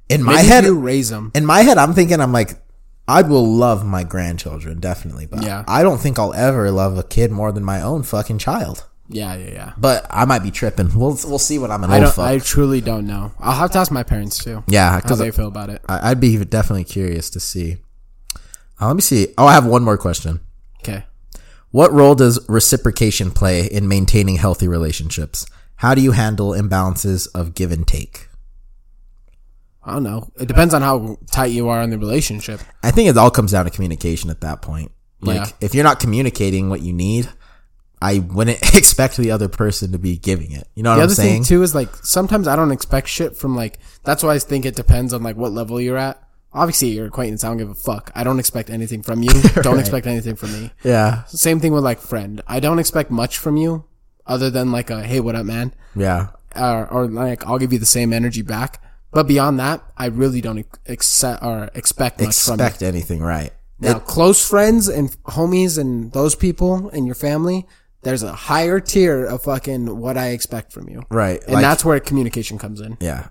in my Maybe head, you raise them. in my head, I'm thinking I'm like. I will love my grandchildren definitely, but Yeah. I don't think I'll ever love a kid more than my own fucking child. Yeah, yeah, yeah. But I might be tripping. We'll we'll see when I'm an I old fuck. I truly don't know. I'll have to ask my parents too. yeah, how because they feel about it. I- I'd be definitely curious to see. Uh, let me see. Oh, I have one more question. Okay. What role does reciprocation play in maintaining healthy relationships? How do you handle imbalances of give and take? I don't know. It depends on how tight you are in the relationship. I think it all comes down to communication at that point. Like, Yeah. if you're not communicating what you need, I wouldn't expect the other person to be giving it. You know what The I'm other saying? thing too is like sometimes I don't expect shit from like. That's why I think it depends on like what level you're at. Obviously, your acquaintance, I don't give a fuck. I don't expect anything from you. Don't expect anything from me. yeah. Same thing with like friend. I don't expect much from you, other than like a hey, what up, man, Yeah. or, or like I'll give you the same energy back. But beyond that, I really don't accept or expect much from. Expect anything, right? Now, close friends and homies and those people and your family, there's a higher tier of fucking what I expect from you. Right. And like- that's where communication comes in. Yeah.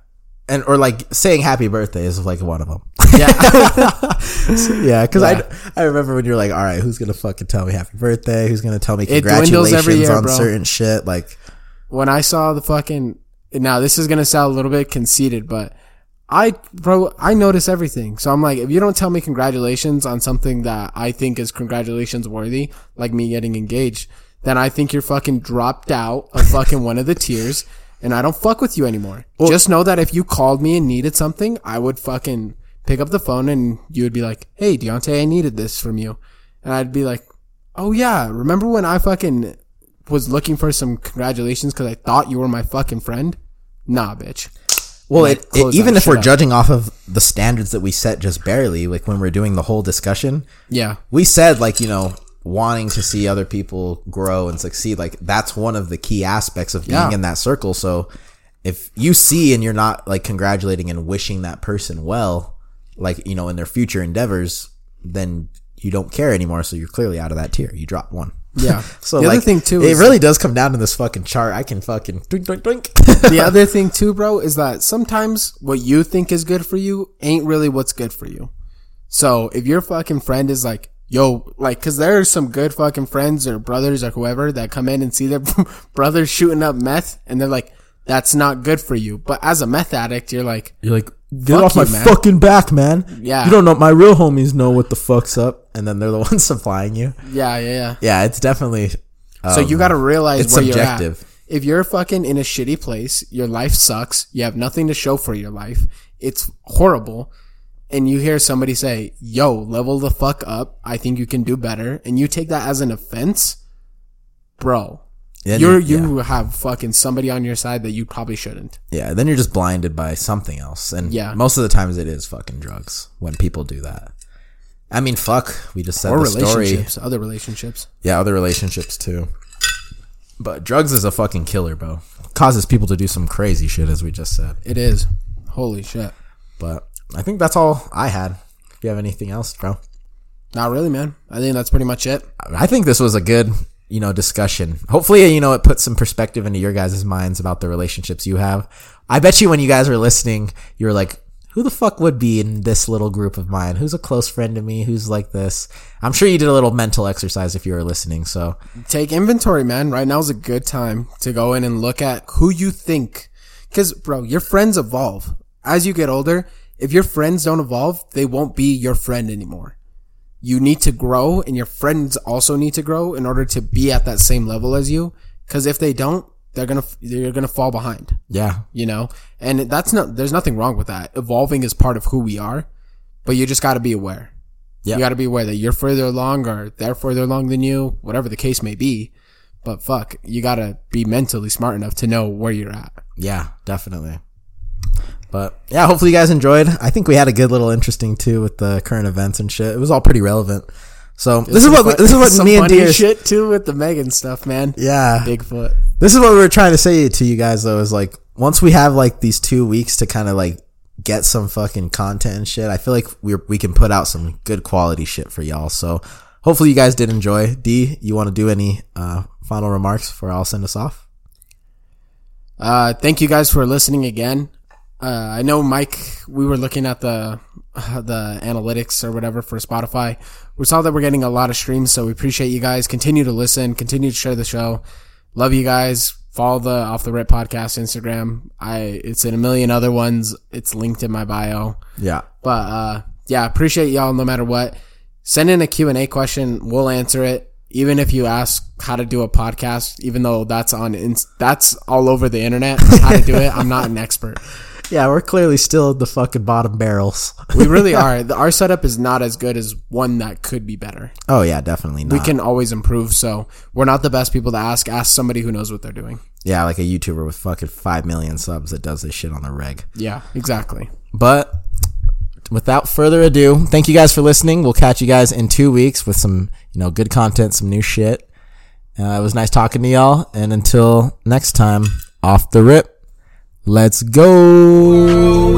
And, or like saying happy birthday is like one of them. Yeah. Yeah, because Yeah. I I remember when you're like, all right, who's gonna fucking tell me happy birthday? Who's gonna tell me congratulations every year, on bro. certain shit? Like, when I saw the fucking, now this is to sound a little bit conceited, but I, bro, I notice everything. So I'm like, if you don't tell me congratulations on something that I think is congratulations worthy, like me getting engaged, then I think you're fucking dropped out of fucking one of the tiers and I don't fuck with you anymore. Just know that if you called me and needed something, I would fucking pick up the phone and you would be like, Hey, Deontay, I needed this from you. And I'd be like, Oh yeah, remember when I fucking was looking for some congratulations because I thought you were my fucking friend? Nah, bitch. well, it, it, even if we're up. judging off of the standards that we set just barely, like when we're doing the whole discussion, Yeah. we said like you know wanting to see other people grow and succeed. Like that's one of the key aspects of being Yeah. in that circle. So if you see and you're not like congratulating and wishing that person well, like you know in their future endeavors, then you don't care anymore. So you're clearly out of that tier. You drop one. Yeah. So the like, other thing too it really does come down to this fucking chart. I can fucking drink, drink, drink. the other thing too, bro, is that sometimes what you think is good for you ain't really what's good for you. So if your fucking friend is like, yo, like, cause there are some good fucking friends or brothers or whoever that come in and see their brothers shooting up meth and they're like, that's not good for you. But as a meth addict, you're like, You're like, get off my man. fucking back, man. Yeah. You don't know, my real homies know what the fuck's up. And then they're the ones supplying you. yeah, yeah, yeah. Yeah, it's definitely. So you got to realize Um, it's where subjective. you're at. If you're fucking in a shitty place, your life sucks. You have nothing to show for your life. It's horrible. And you hear somebody say, "Yo, level the fuck up. I think you can do better," and you take that as an offense, bro. Then you're you- you have fucking somebody on your side that you probably shouldn't. Yeah, then you're just blinded by something else. And Yeah. most of the times it is fucking drugs when people do that. I mean, fuck. We just said Or the story. relationships, other relationships. Yeah, other relationships too. But drugs is a fucking killer, bro. Causes people to do some crazy shit, as we just said. It is. Holy shit. But I think that's all I had. If you have anything else, bro. Not really, man. I think that's pretty much it. I think this was a good, you know, discussion. Hopefully, you know, it puts some perspective into your guys' minds about the relationships you have. I bet you when you guys were listening, you were like, who the fuck would be in this little group of mine? Who's a close friend to me? Who's like this? I'm sure you did a little mental exercise if you were listening. So take inventory, man. Right now is a good time to go in and look at who you think. Cause bro, your friends evolve. As you get older, if your friends don't evolve, they won't be your friend anymore. You need to grow and your friends also need to grow in order to be at that same level as you. Cause if they don't, they're gonna, they're gonna fall behind, Yeah. you know? And that's not, there's nothing wrong with that. Evolving is part of who we are, but you just gotta be aware. Yeah. You gotta be aware that you're further along or they're further along than you, whatever the case may be. But fuck, you gotta be mentally smart enough to know where you're at. Yeah, definitely. But yeah, hopefully you guys enjoyed. I think we had a good little interesting too with the current events and shit. It was all pretty relevant. So this is what we, this is what me and Deer. shit too with the Megan stuff, man. Yeah, Bigfoot. this is what we were trying to say to you guys though. Is like once we have like these two weeks to kind of like get some fucking content and shit, I feel like we we can put out some good quality shit for y'all. So hopefully you guys did enjoy. D, you want to do any uh, final remarks before I'll send us off? Uh, thank you guys for listening again. Uh, I know Mike, we were looking at the, uh, the analytics or whatever for Spotify. We saw that we're getting a lot of streams, so we appreciate you guys. Continue to listen, continue to share the show. Love you guys. Follow the Off the Rip podcast Instagram. I, it's in a million other ones. It's linked in my bio. Yeah. But uh, yeah, appreciate y'all no matter what. Send in a Q&A question. We'll answer it. Even if you ask how to do a podcast, even though that's on, that's all over the internet, how to do it. I'm not an expert. Yeah, we're clearly still at the fucking bottom barrels. We really are. The- Our setup is not as good as one that could be better. oh yeah, definitely not. We can always improve. So we're not the best people to ask. Ask somebody who knows what they're doing. yeah, like a YouTuber with fucking five million subs that does this shit on the reg. Yeah, exactly. But without further ado, thank you guys for listening. We'll catch you guys in two weeks with some, you know, good content, some new shit. Uh, it was nice talking to y'all. And until next time, off the rip, let's go.